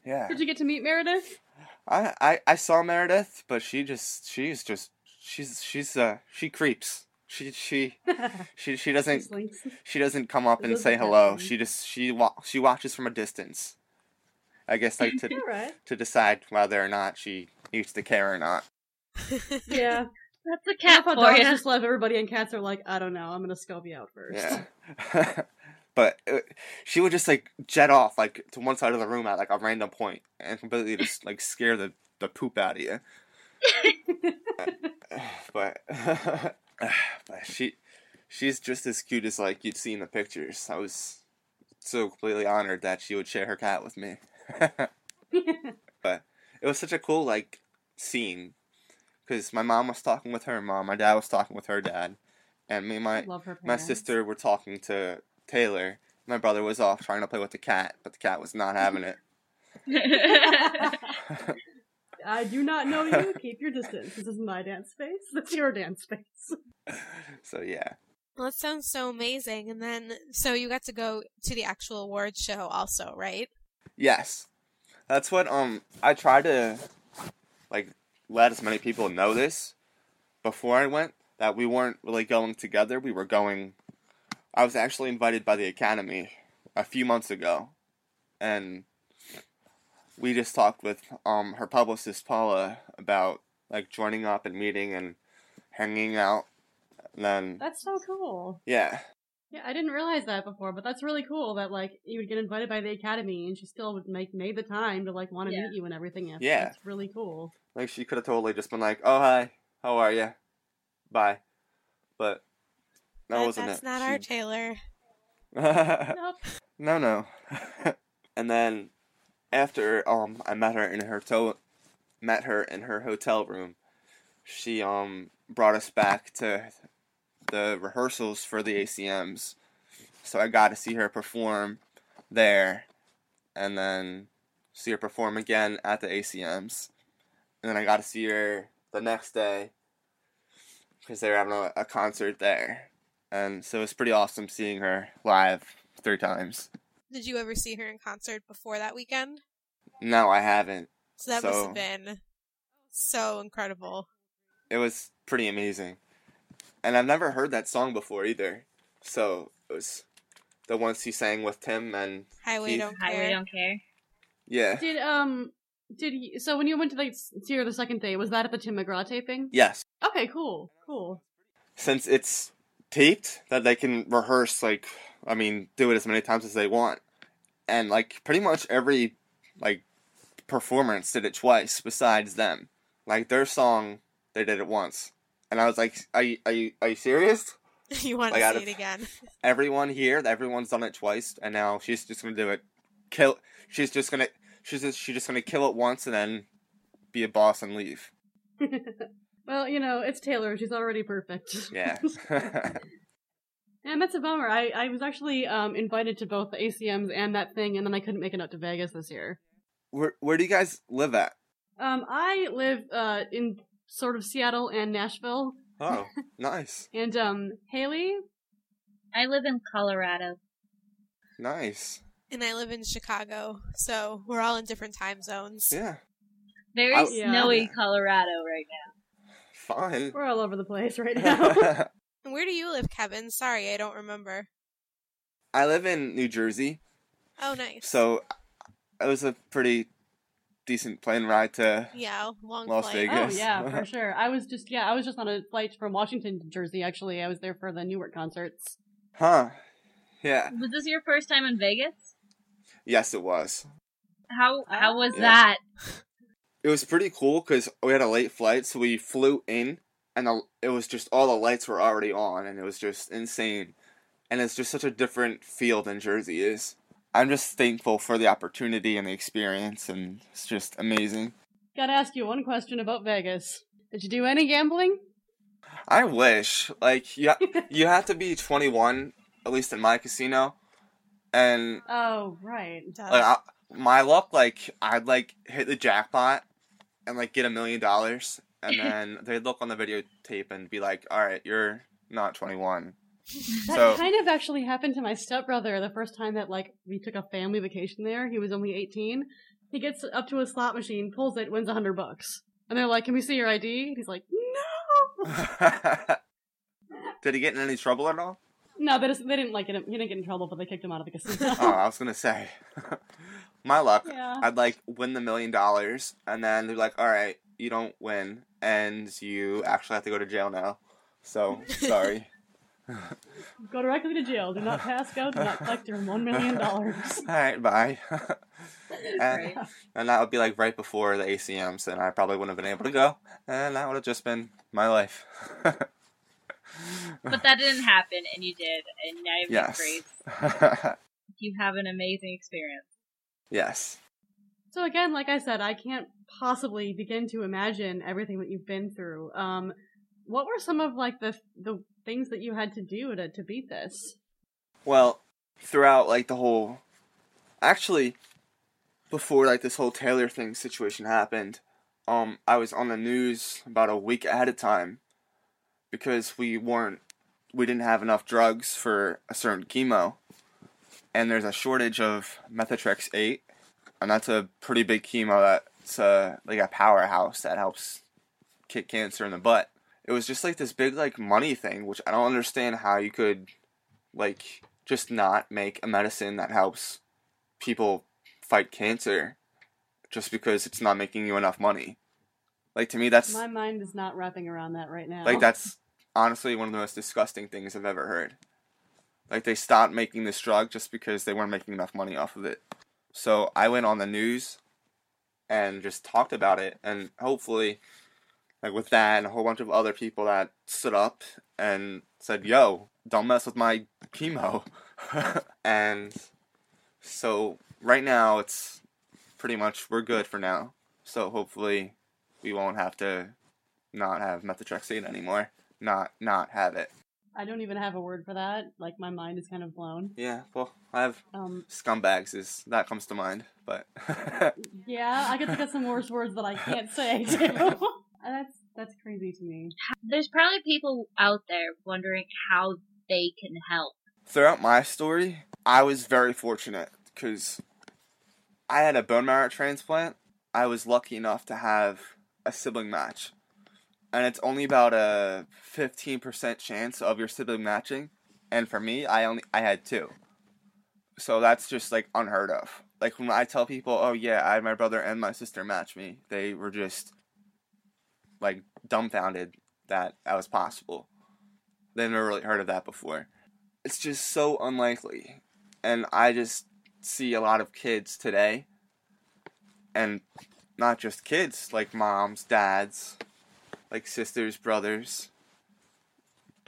Yeah, Did you get to meet Meredith? I, I I saw Meredith, but she just she's just she's she's uh she creeps. She she she she doesn't she doesn't come up and say hello. Batman. She just she wa- she watches from a distance. I guess like to All right. to decide whether or not she needs to care or not. Yeah. That's a I cat thought for dogs you. just love everybody, and cats are like, I don't know, I'm gonna scope you out first. Yeah. But uh, she would just like jet off like to one side of the room at like a random point and completely just like scare the the poop out of you. but but she she's just as cute as like you'd see in the pictures. I was so completely honored that she would share her cat with me. but it was such a cool like scene because my mom was talking with her mom, my dad was talking with her dad, and me and my my sister were talking to Taylor. My brother was off trying to play with the cat, but the cat was not having it. I do not know you. Keep your distance. This is my dance space. That's your dance space. so yeah. Well, that sounds so amazing. And then, so you got to go to the actual awards show also, right? Yes. That's what um I tried to like let as many people know this before I went that we weren't really going together. We were going I was actually invited by the academy a few months ago and we just talked with um her publicist Paula about like joining up and meeting and hanging out. And then That's so cool. yeah. Yeah, I didn't realize that before, but that's really cool that like you would get invited by the academy and she still would make made the time to like want to Yeah. meet you and everything. That's, Yeah. that's really cool. Like she could have totally just been like, "Oh hi, how are you? Bye." But that But wasn't that's it. not She- our Taylor. Yep. no, no. and then after um I met her in her to- met her in her hotel room, she um brought us back to the rehearsals for the ACMs. So I got to see her perform there and then see her perform again at the ACMs. And then I got to see her the next day because they were having a, a concert there. And so it was pretty awesome seeing her live three times. Did you ever see her in concert before that weekend? No, I haven't. So that must have been so incredible. It was pretty amazing. And I've never heard that song before either. So it was the ones he sang with Tim and Highway Keith? don't Highway care. don't care. yeah. Did um did you, so when you went to like see her the second day was that at the Tim McGraw taping? Yes. Okay, cool, cool. Since it's taped that they can rehearse like I mean, do it as many times as they want. And like pretty much every like performance did it twice besides them. Like their song they did it once. And I was like, Are you are you, are you serious? you want Like, to see it again? everyone here, everyone's done it twice, and now she's just gonna do it. Kill. She's just gonna. She's just. She's just gonna kill it once and then be a boss and leave. well, you know, it's Taylor. She's already perfect. Yeah. And that's a bummer. I, I was actually um, invited to both the ACMs and that thing, and then I couldn't make it out to Vegas this year. where Where do you guys live at? Um, I live uh, in sort of Seattle and Nashville, Oh, nice, and um, Haley. I live in Colorado. nice. And I live in Chicago, so we're all in different time zones. Yeah, Very I- Yeah. snowy Colorado right now. Fine. We're all over the place right now. Where do you live, Kevin? Sorry, I don't remember. I live in New Jersey, Oh, nice. so it was a pretty decent plane ride to. yeah, long Las flight. oh Vegas. yeah, for sure. I was just yeah, I was just on a flight from Washington to Jersey. Actually, I was there for the Newark concerts. Huh. Yeah. Was this your first time in Vegas? Yes, it was. How how uh, was Yeah. that? It was pretty cool because we had a late flight, so we flew in, and the, it was just all the lights were already on, and it was just insane. And it's just such a different feel than Jersey is. I'm just thankful for the opportunity and the experience, and it's just amazing. Gotta ask you one question about Vegas. Did you do any gambling? I wish, like, you ha- you have to be 21, at least in my casino, and Oh right. Like I, my luck, like I'd like hit the jackpot and like get a million dollars, and then they'd look on the videotape and be like, "All right, you're not 21." That So kind of actually happened to my stepbrother the first time that like we took a family vacation there. He was only 18. He gets up to a slot machine, pulls it, wins hundred bucks. And they're like, "Can we see your ID?" And he's like, "No." Did he get in any trouble at all? No, they, just, they didn't like him. He didn't get in trouble, but they kicked him out of the casino. Oh, I was gonna say. My luck, Yeah. I'd like win the million dollars, and then they're like, "All right, you don't win, and you actually have to go to jail now." So sorry. Go directly to jail. Do not pass go. Do not collect your one million dollars. All right, bye. and, Right. and that would be like right before the ACMs, and I probably wouldn't have been able to go, and that would have just been my life. But that didn't happen, and you did, and now you've yes. grace. You have an amazing experience. Yes. So again, like I said, I can't possibly begin to imagine everything that you've been through. Um, what were some of like the the things that you had to do to to beat this? Well, throughout like the whole, actually, before like this whole Taylor thing situation happened, um, I was on the news about a week ahead of time because we weren't, we didn't have enough drugs for a certain chemo, and there's a shortage of Methotrexate eight, and that's a pretty big chemo that's uh, like a powerhouse that helps kick cancer in the butt. It was just like this big like money thing, which I don't understand how you could like just not make a medicine that helps people fight cancer just because it's not making you enough money. Like to me that's My mind is not wrapping around that right now. like that's honestly one of the most disgusting things I've ever heard. Like they stopped making this drug just because they weren't making enough money off of it. So I went on the news and just talked about it and hopefully like with that and a whole bunch of other people that stood up and said, "Yo, don't mess with my chemo." and so right now it's pretty much we're good for now. So hopefully we won't have to not have methotrexate anymore. Not not have it. I don't even have a word for that. Like my mind is kind of blown. Yeah, well, I have Um, scumbags is that comes to mind, but yeah, I could think of some worse words that I can't say too. that's that's crazy to me. There's probably people out there wondering how they can help. throughout my story, I was very fortunate because I had a bone marrow transplant. I was lucky enough to have a sibling match. And it's only about a 15% chance of your sibling matching. And for me, I only I had two. So that's just like unheard of. Like when I tell people, "Oh yeah, I my brother and my sister match me." They were just like dumbfounded that that was possible. They never really heard of that before it's just so unlikely. And I just see a lot of kids today, and not just kids, like moms, dads, like sisters, brothers,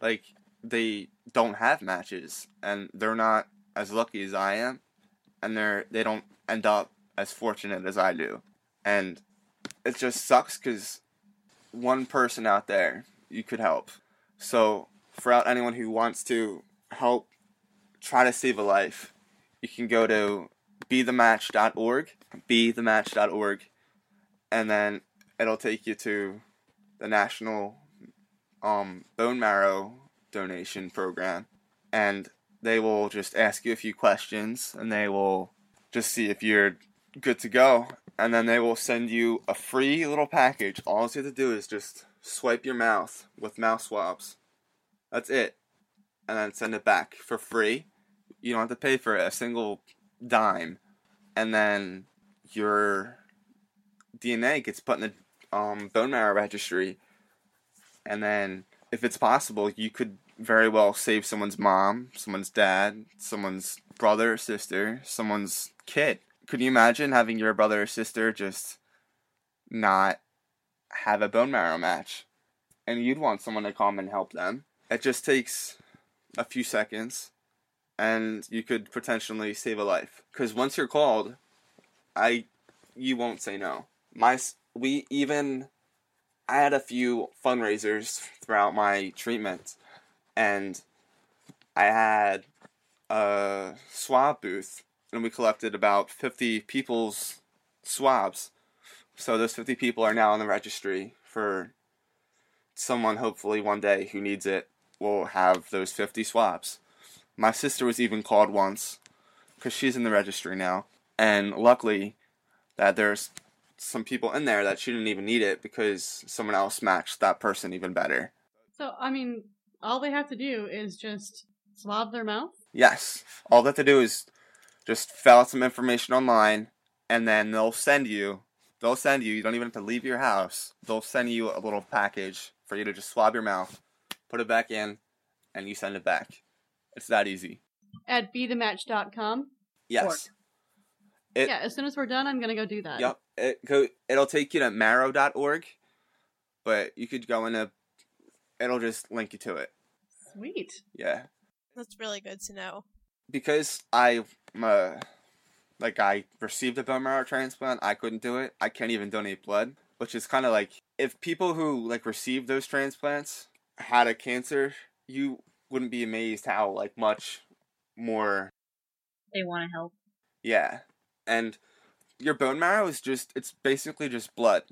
like they don't have matches, and they're not as lucky as I am, and they're they don't end up as fortunate as I do, and it just sucks because one person out there you could help. So for out anyone who wants to help try to save a life, you can go to bethematch.org, bethematch.org, and then it'll take you to the National um, Bone Marrow Donation Program, and they will just ask you a few questions, and they will just see if you're good to go, and then they will send you a free little package. All you have to do is just swipe your mouth with mouth swabs. That's it and then send it back for free. You don't have to pay for a single dime. And then your DNA gets put in the um, bone marrow registry. And then, if it's possible, you could very well save someone's mom, someone's dad, someone's brother or sister, someone's kid. Could you imagine having your brother or sister just not have a bone marrow match? And you'd want someone to come and help them. It just takes a few seconds and you could potentially save a life because once you're called i you won't say no my we even i had a few fundraisers throughout my treatment and i had a swab booth and we collected about 50 people's swabs so those 50 people are now on the registry for someone hopefully one day who needs it will have those 50 swabs. My sister was even called once because she's in the registry now, and luckily that there's some people in there that she didn't even need it because someone else matched that person even better. So, I mean, all they have to do is just swab their mouth. Yes. All they have to do is just fill out some information online, and then they'll send you. They'll send you. You don't even have to leave your house. They'll send you a little package for you to just swab your mouth, put it back in, and you send it back. It's that easy. At bethematch.com. Yes. It- yeah, as soon as we're done, I'm gonna go do that. Yep. It go. It'll take you to marrow.org, but you could go in a, It'll just link you to it. Sweet. Yeah. That's really good to know. because I uh, like I received a bone marrow transplant, I couldn't do it. I can't even donate blood, which is kind of like if people who like received those transplants had a cancer, you wouldn't be amazed how like much more They want to help. yeah. And your bone marrow is just it's basically just blood.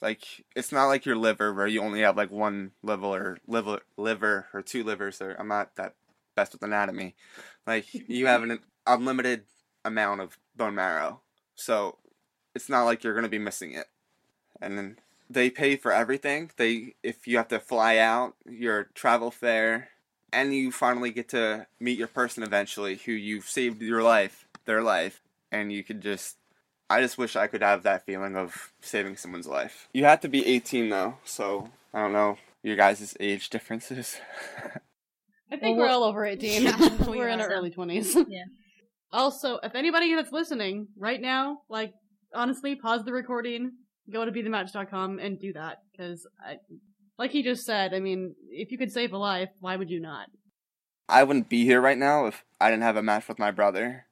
Like it's not like your liver where you only have like one liver or liver liver or two livers or I'm not that best with anatomy. Like you have an unlimited amount of bone marrow. So it's not like you're going to be missing it. And then they pay for everything. They if you have to fly out, your travel fare and you finally get to meet your person eventually who you've saved your life, their life, and you could just I just wish I could have that feeling of saving someone's life. You have to be 18 though, so I don't know your guys' age differences. I think Well, we're all over 18. Yeah, we we're in our early 20s. Yeah. Also, if anybody that's listening right now, like, honestly, pause the recording, go to bethematch.com and do that. Because, like he just said, I mean, if you could save a life, why would you not? I wouldn't be here right now if I didn't have a match with my brother.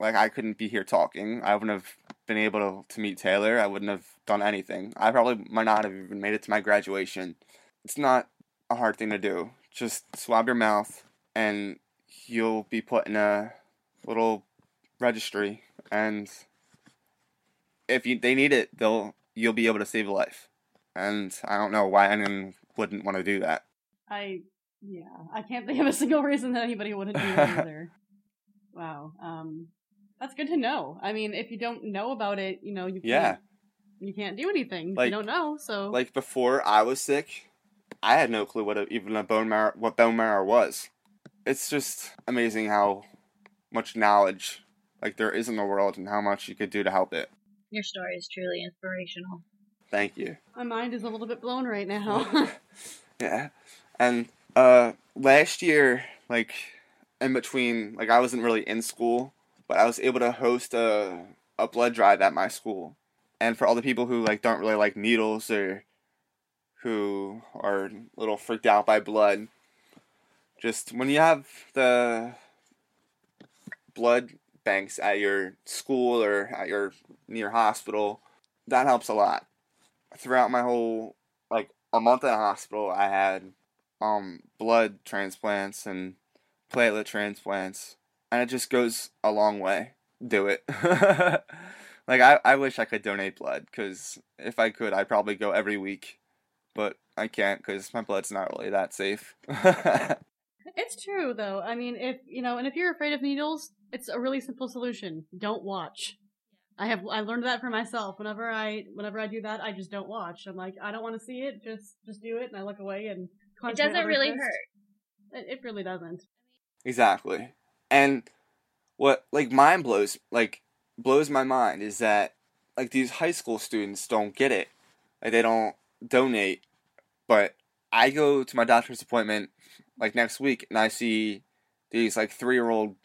Like I couldn't be here talking. I wouldn't have been able to, to meet Taylor. I wouldn't have done anything. I probably might not have even made it to my graduation. It's not a hard thing to do. Just swab your mouth and you'll be put in a little registry and if you, they need it, they'll you'll be able to save a life. And I don't know why anyone wouldn't want to do that. I, yeah, I can't think of a single reason that anybody wouldn't do that either. Wow. Um, that's good to know. I mean, if you don't know about it, you know, you can't, Yeah. you can't do anything. if Like- you don't know, so. like before I was sick, I had no clue what a, even a bone marrow what bone marrow was. It's just amazing how much knowledge like there is in the world and how much you could do to help it. Your story is truly inspirational. Thank you. my mind is a little bit blown right now. Yeah. And uh last year like in between like I wasn't really in school, but I was able to host a a blood drive at my school. And for all the people who like don't really like needles or who are a little freaked out by blood, just when you have the blood banks at your school or at your near hospital, that helps a lot. Throughout my whole like a month in a hospital, I had um blood transplants and platelet transplants, and it just goes a long way. Do it. like I, I wish I could donate blood because if I could, I'd probably go every week, but I can't because my blood's not really that safe. It's true though. I mean, if you know, and if you're afraid of needles, it's a really simple solution. Don't watch. I have I learned that for myself. Whenever I whenever I do that, I just don't watch. I'm like, I don't want to see it. Just just do it, and I look away and. It doesn't really first. hurt. It, it really doesn't. Exactly. And what like mind blows like blows my mind is that like these high school students don't get it. Like they don't donate. But I go to my doctor's appointment like next week and I see these like 3-year-old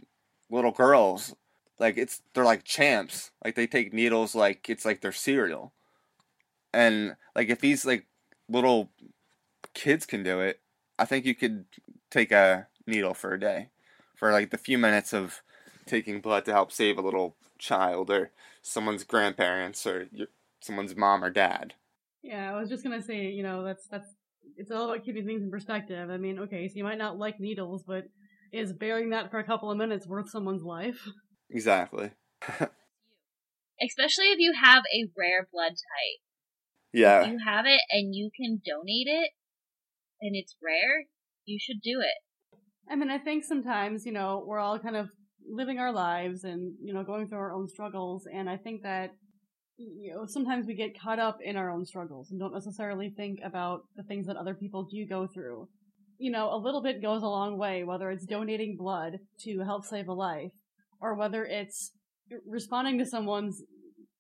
little girls like it's they're like champs. Like they take needles like it's like their cereal. And like if these like little kids can do it, I think you could take a needle for a day for like the few minutes of taking blood to help save a little child or someone's grandparents or your, someone's mom or dad. Yeah, I was just gonna say, you know, that's that's it's all about keeping things in perspective. I mean, okay, so you might not like needles, but is bearing that for a couple of minutes worth someone's life? Exactly. Especially if you have a rare blood type. Yeah. If you have it and you can donate it and it's rare, you should do it. I mean, I think sometimes, you know, we're all kind of living our lives and, you know, going through our own struggles. And I think that you know, sometimes we get caught up in our own struggles and don't necessarily think about the things that other people do go through. You know, a little bit goes a long way, whether it's donating blood to help save a life, or whether it's responding to someone's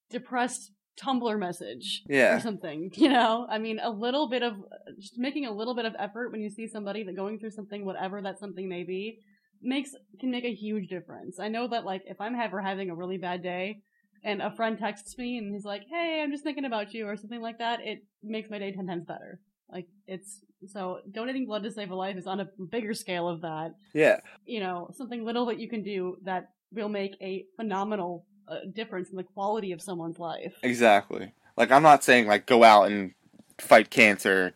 depressed Tumblr message Yeah. or something. You know, I mean, a little bit of just making a little bit of effort when you see somebody that going through something, whatever that something may be, makes can make a huge difference. I know that like if I'm ever having a really bad day and a friend texts me and he's like, "Hey, I'm just thinking about you" or something like that, it makes my day ten times better. Like it's so donating blood to save a life is on a bigger scale of that. Yeah. You know, something little that you can do that will make a phenomenal uh, difference in the quality of someone's life. Exactly. Like I'm not saying like go out and fight cancer,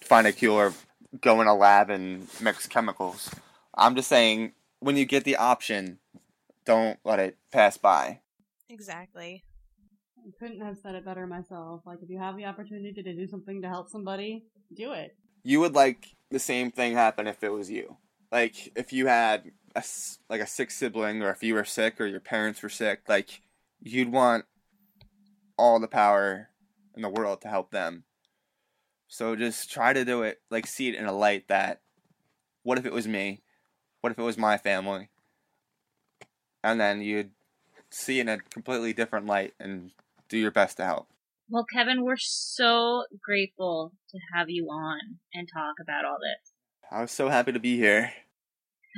find a cure, go in a lab and mix chemicals. I'm just saying when you get the option, don't let it pass by. Exactly. I couldn't have said it better myself. Like, if you have the opportunity to do something to help somebody, do it. You would like the same thing happen if it was you. Like if you had a like a sick sibling or if you were sick or your parents were sick, like you'd want all the power in the world to help them. So just try to do it, like see it in a light that what if it was me? What if it was my family? And then you'd see in a completely different light and do your best to help. Well, Kevin, we're so grateful to have you on and talk about all this. I was so happy to be here.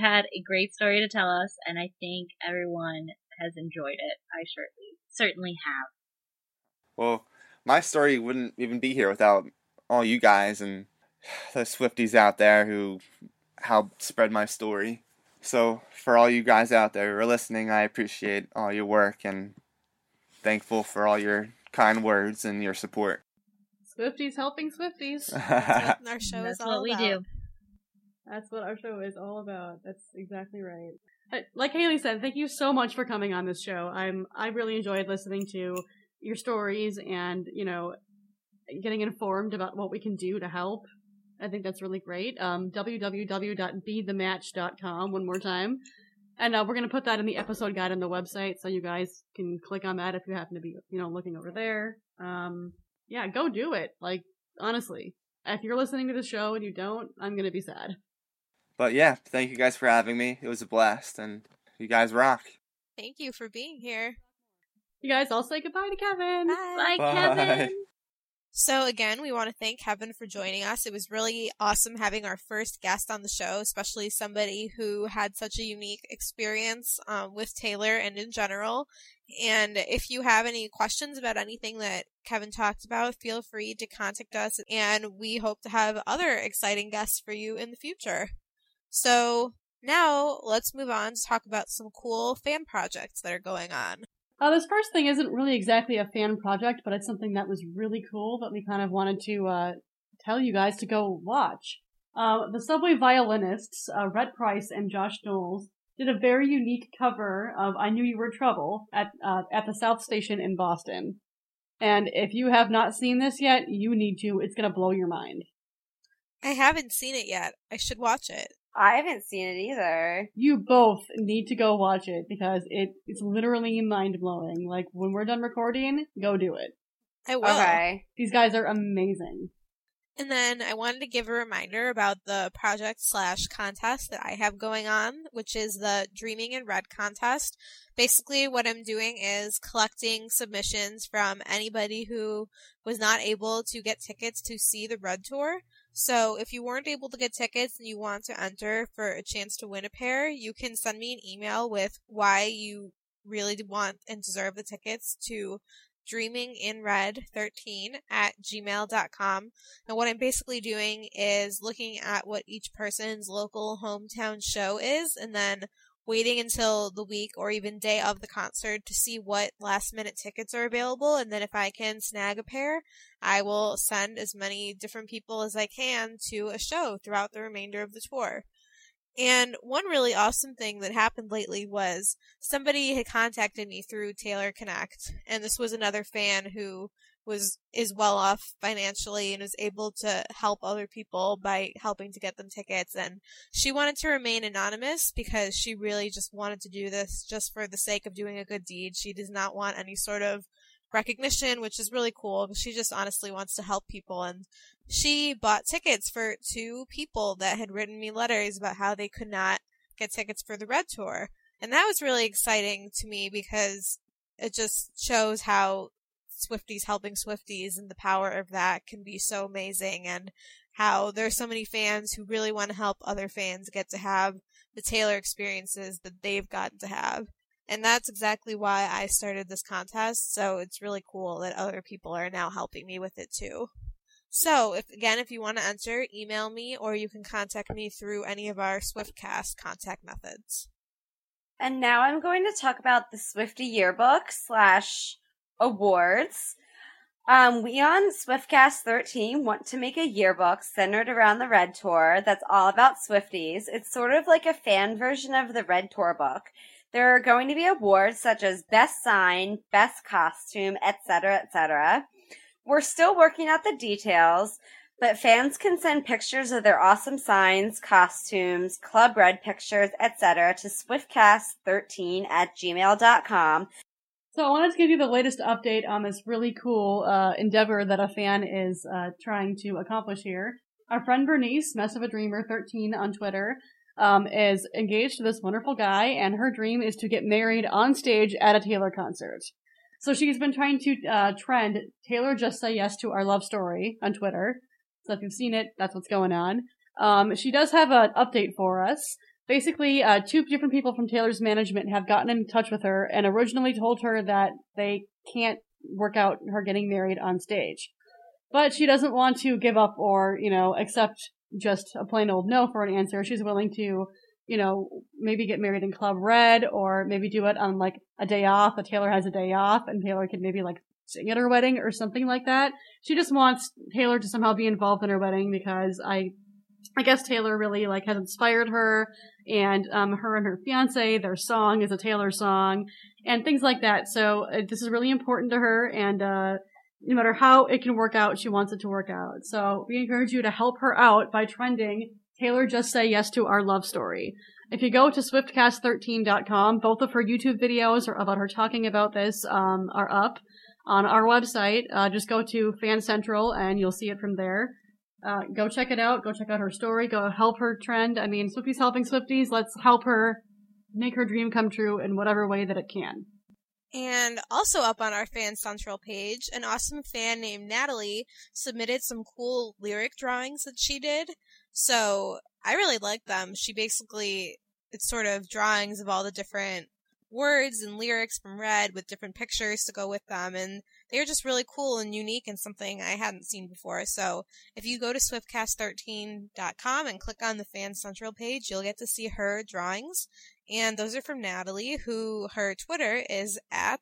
Had a great story to tell us, and I think everyone has enjoyed it. I certainly certainly have. Well, my story wouldn't even be here without all you guys and the Swifties out there who helped spread my story. So, for all you guys out there who are listening, I appreciate all your work and thankful for all your kind words and your support. Swifties helping Swifties. That's what our show That's is all what we about. do. That's what our show is all about. That's exactly right. Like Haley said, thank you so much for coming on this show. I'm I really enjoyed listening to your stories and you know getting informed about what we can do to help. I think that's really great. Um, www.bethematch.com one more time. And uh, we're going to put that in the episode guide on the website so you guys can click on that if you happen to be, you know, looking over there. Um, yeah, go do it. Like, honestly. If you're listening to the show and you don't, I'm going to be sad. But yeah, thank you guys for having me. It was a blast, and you guys rock. Thank you for being here. You guys all say goodbye to Kevin. Bye, Bye. Kevin. So again, we want to thank Kevin for joining us. It was really awesome having our first guest on the show, especially somebody who had such a unique experience um, with Taylor and in general. And if you have any questions about anything that Kevin talked about, feel free to contact us. And we hope to have other exciting guests for you in the future. So now let's move on to talk about some cool fan projects that are going on. Uh, this first thing isn't really exactly a fan project, but it's something that was really cool that we kind of wanted to uh, tell you guys to go watch. Uh, the Subway Violinists, uh, Rhett Price and Josh Knowles, did a very unique cover of "I Knew You Were Trouble" at uh, at the South Station in Boston. And if you have not seen this yet, you need to. It's gonna blow your mind. I haven't seen it yet. I should watch it. I haven't seen it either. You both need to go watch it because it, it's literally mind blowing. Like when we're done recording, go do it. I will. Okay. These guys are amazing. And then I wanted to give a reminder about the project slash contest that I have going on, which is the Dreaming in Red contest. Basically, what I'm doing is collecting submissions from anybody who was not able to get tickets to see the Red Tour. So if you weren't able to get tickets and you want to enter for a chance to win a pair, you can send me an email with why you really want and deserve the tickets to dreaminginred13 at gmail.com. And what I'm basically doing is looking at what each person's local hometown show is and then waiting until the week or even day of the concert to see what last minute tickets are available. And then if I can snag a pair, I will send as many different people as I can to a show throughout the remainder of the tour. And one really awesome thing that happened lately was somebody had contacted me through Taylor Connect, and this was another fan who was is well off financially and was able to help other people by helping to get them tickets and she wanted to remain anonymous because she really just wanted to do this just for the sake of doing a good deed. She does not want any sort of recognition, which is really cool she just honestly wants to help people. And she bought tickets for two people that had written me letters about how they could not get tickets for the Red Tour. And that was really exciting to me because it just shows how Swifties helping Swifties and the power of that can be so amazing and how there's so many fans who really want to help other fans get to have the Taylor experiences that they've gotten to have. And that's exactly why I started this contest. So it's really cool that other people are now helping me with it too. So, if again, if you want to enter, email me or you can contact me through any of our Swiftcast contact methods. And now I'm going to talk about the Swifty yearbook slash awards. Um, we on Swiftcast 13 want to make a yearbook centered around the Red Tour that's all about Swifties. It's sort of like a fan version of the Red Tour book. There are going to be awards such as Best Sign, Best Costume, etc., etc. We're still working out the details, but fans can send pictures of their awesome signs, costumes, Club Red pictures, etc. to swiftcast13 at gmail.com. So I wanted to give you the latest update on this really cool uh, endeavor that a fan is uh, trying to accomplish here. Our friend Bernice, Mess of a Dreamer 13 on Twitter, um, is engaged to this wonderful guy, and her dream is to get married on stage at a Taylor concert. So she's been trying to uh, trend Taylor just say yes to our love story on Twitter. So if you've seen it, that's what's going on. Um, she does have an update for us. Basically, uh, two different people from Taylor's management have gotten in touch with her and originally told her that they can't work out her getting married on stage. But she doesn't want to give up or, you know, accept just a plain old no for an answer. She's willing to, you know, maybe get married in Club Red or maybe do it on like a day off. That Taylor has a day off and Taylor could maybe like sing at her wedding or something like that. She just wants Taylor to somehow be involved in her wedding because I, I guess Taylor really like has inspired her and, um, her and her fiance, their song is a Taylor song and things like that. So uh, this is really important to her and, uh, no matter how it can work out, she wants it to work out. So we encourage you to help her out by trending Taylor just say yes to our love story. If you go to swiftcast13.com, both of her YouTube videos are about her talking about this um, are up on our website. Uh, just go to Fan Central and you'll see it from there. Uh, go check it out. Go check out her story. Go help her trend. I mean, Swifties helping Swifties. Let's help her make her dream come true in whatever way that it can. And also up on our Fan Central page, an awesome fan named Natalie submitted some cool lyric drawings that she did. So I really like them. She basically, it's sort of drawings of all the different words and lyrics from Red with different pictures to go with them. And they're just really cool and unique and something I hadn't seen before. So if you go to swiftcast13.com and click on the Fan Central page, you'll get to see her drawings. And those are from Natalie, who her Twitter is at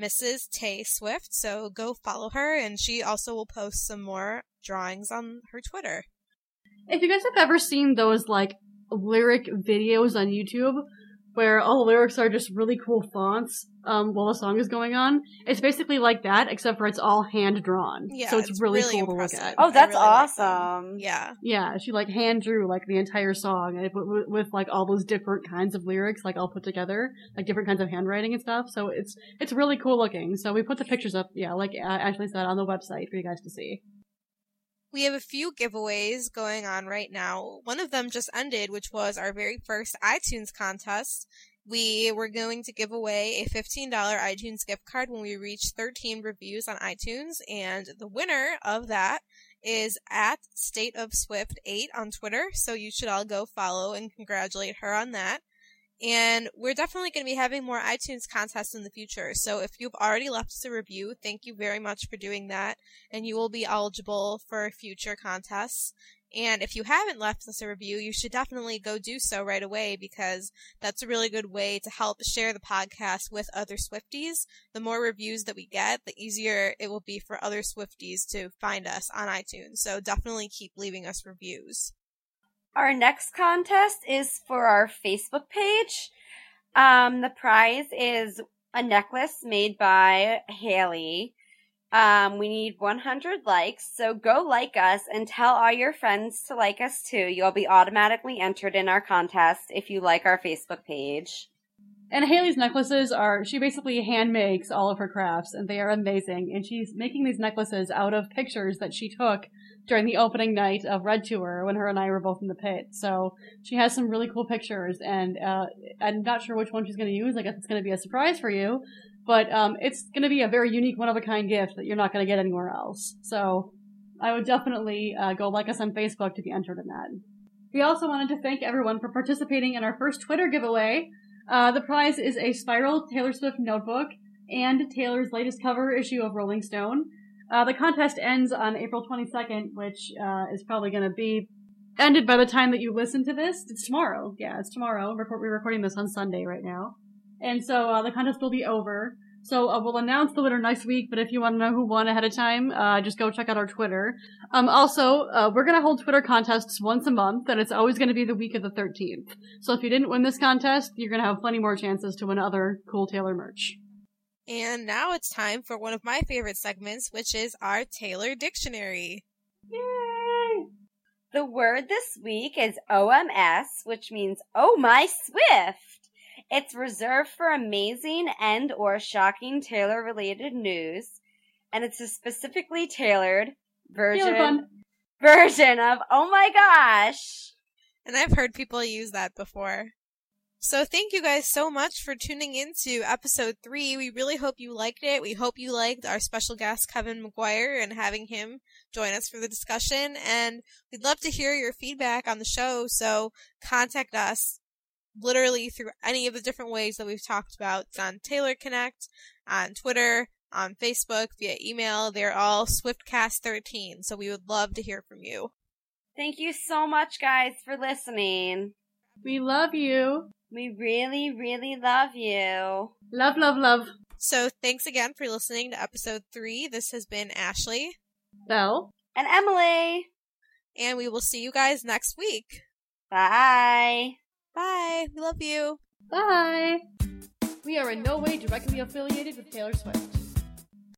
Mrs. Tay Swift. So go follow her, and she also will post some more drawings on her Twitter. If you guys have ever seen those like lyric videos on YouTube where all the lyrics are just really cool fonts um, while the song is going on, it's basically like that, except for it's all hand drawn. Yeah, so it's, it's really, really cool impressive. to look at. Oh, that's really like them. awesome. Yeah. Yeah, she like hand drew like the entire song and it, with, with like all those different kinds of lyrics like all put together, like different kinds of handwriting and stuff. So it's it's really cool looking. So we put the pictures up, yeah, like uh, Ashley said on the website for you guys to see. We have a few giveaways going on right now. One of them just ended, which was our very first iTunes contest. We were going to give away a $15 iTunes gift card when we reach 13 reviews on iTunes, and the winner of that is at State of Swift 8 on Twitter, so you should all go follow and congratulate her on that. And we're definitely going to be having more iTunes contests in the future. So if you've already left us a review, thank you very much for doing that. And you will be eligible for future contests. And if you haven't left us a review, you should definitely go do so right away because that's a really good way to help share the podcast with other Swifties. The more reviews that we get, the easier it will be for other Swifties to find us on iTunes. So definitely keep leaving us reviews. Our next contest is for our Facebook page. Um, the prize is a necklace made by Haley. Um, we need 100 likes, so go like us and tell all your friends to like us too. You'll be automatically entered in our contest if you like our Facebook page. And Haley's necklaces are, she basically hand makes all of her crafts and they are amazing. And she's making these necklaces out of pictures that she took during the opening night of Red Tour when her and I were both in the pit. So she has some really cool pictures and, uh, I'm not sure which one she's going to use. I guess it's going to be a surprise for you. But, um, it's going to be a very unique, one of a kind gift that you're not going to get anywhere else. So I would definitely, uh, go like us on Facebook to be entered in that. We also wanted to thank everyone for participating in our first Twitter giveaway. Uh, the prize is a spiral Taylor Swift notebook and Taylor's latest cover issue of Rolling Stone. Uh, the contest ends on April 22nd, which uh, is probably going to be ended by the time that you listen to this. It's tomorrow. Yeah, it's tomorrow. We're, we're recording this on Sunday right now. And so uh, the contest will be over. So uh, we'll announce the winner next week, but if you want to know who won ahead of time, uh, just go check out our Twitter. Um, also, uh, we're going to hold Twitter contests once a month, and it's always going to be the week of the 13th. So if you didn't win this contest, you're going to have plenty more chances to win other cool Taylor merch. And now it's time for one of my favorite segments, which is our Taylor Dictionary. Yay! The word this week is OMS, which means Oh My Swift. It's reserved for amazing and or shocking Taylor related news, and it's a specifically tailored version version of Oh my gosh. And I've heard people use that before. So thank you guys so much for tuning into episode three. We really hope you liked it. We hope you liked our special guest, Kevin McGuire, and having him join us for the discussion. And we'd love to hear your feedback on the show. So contact us literally through any of the different ways that we've talked about. It's on Taylor Connect, on Twitter, on Facebook, via email. They're all SwiftCast13. So we would love to hear from you. Thank you so much, guys, for listening. We love you. We really, really love you. Love, love, love. So thanks again for listening to episode three. This has been Ashley. Belle. And Emily. And we will see you guys next week. Bye. Bye. We love you. Bye. We are in no way directly affiliated with Taylor Swift.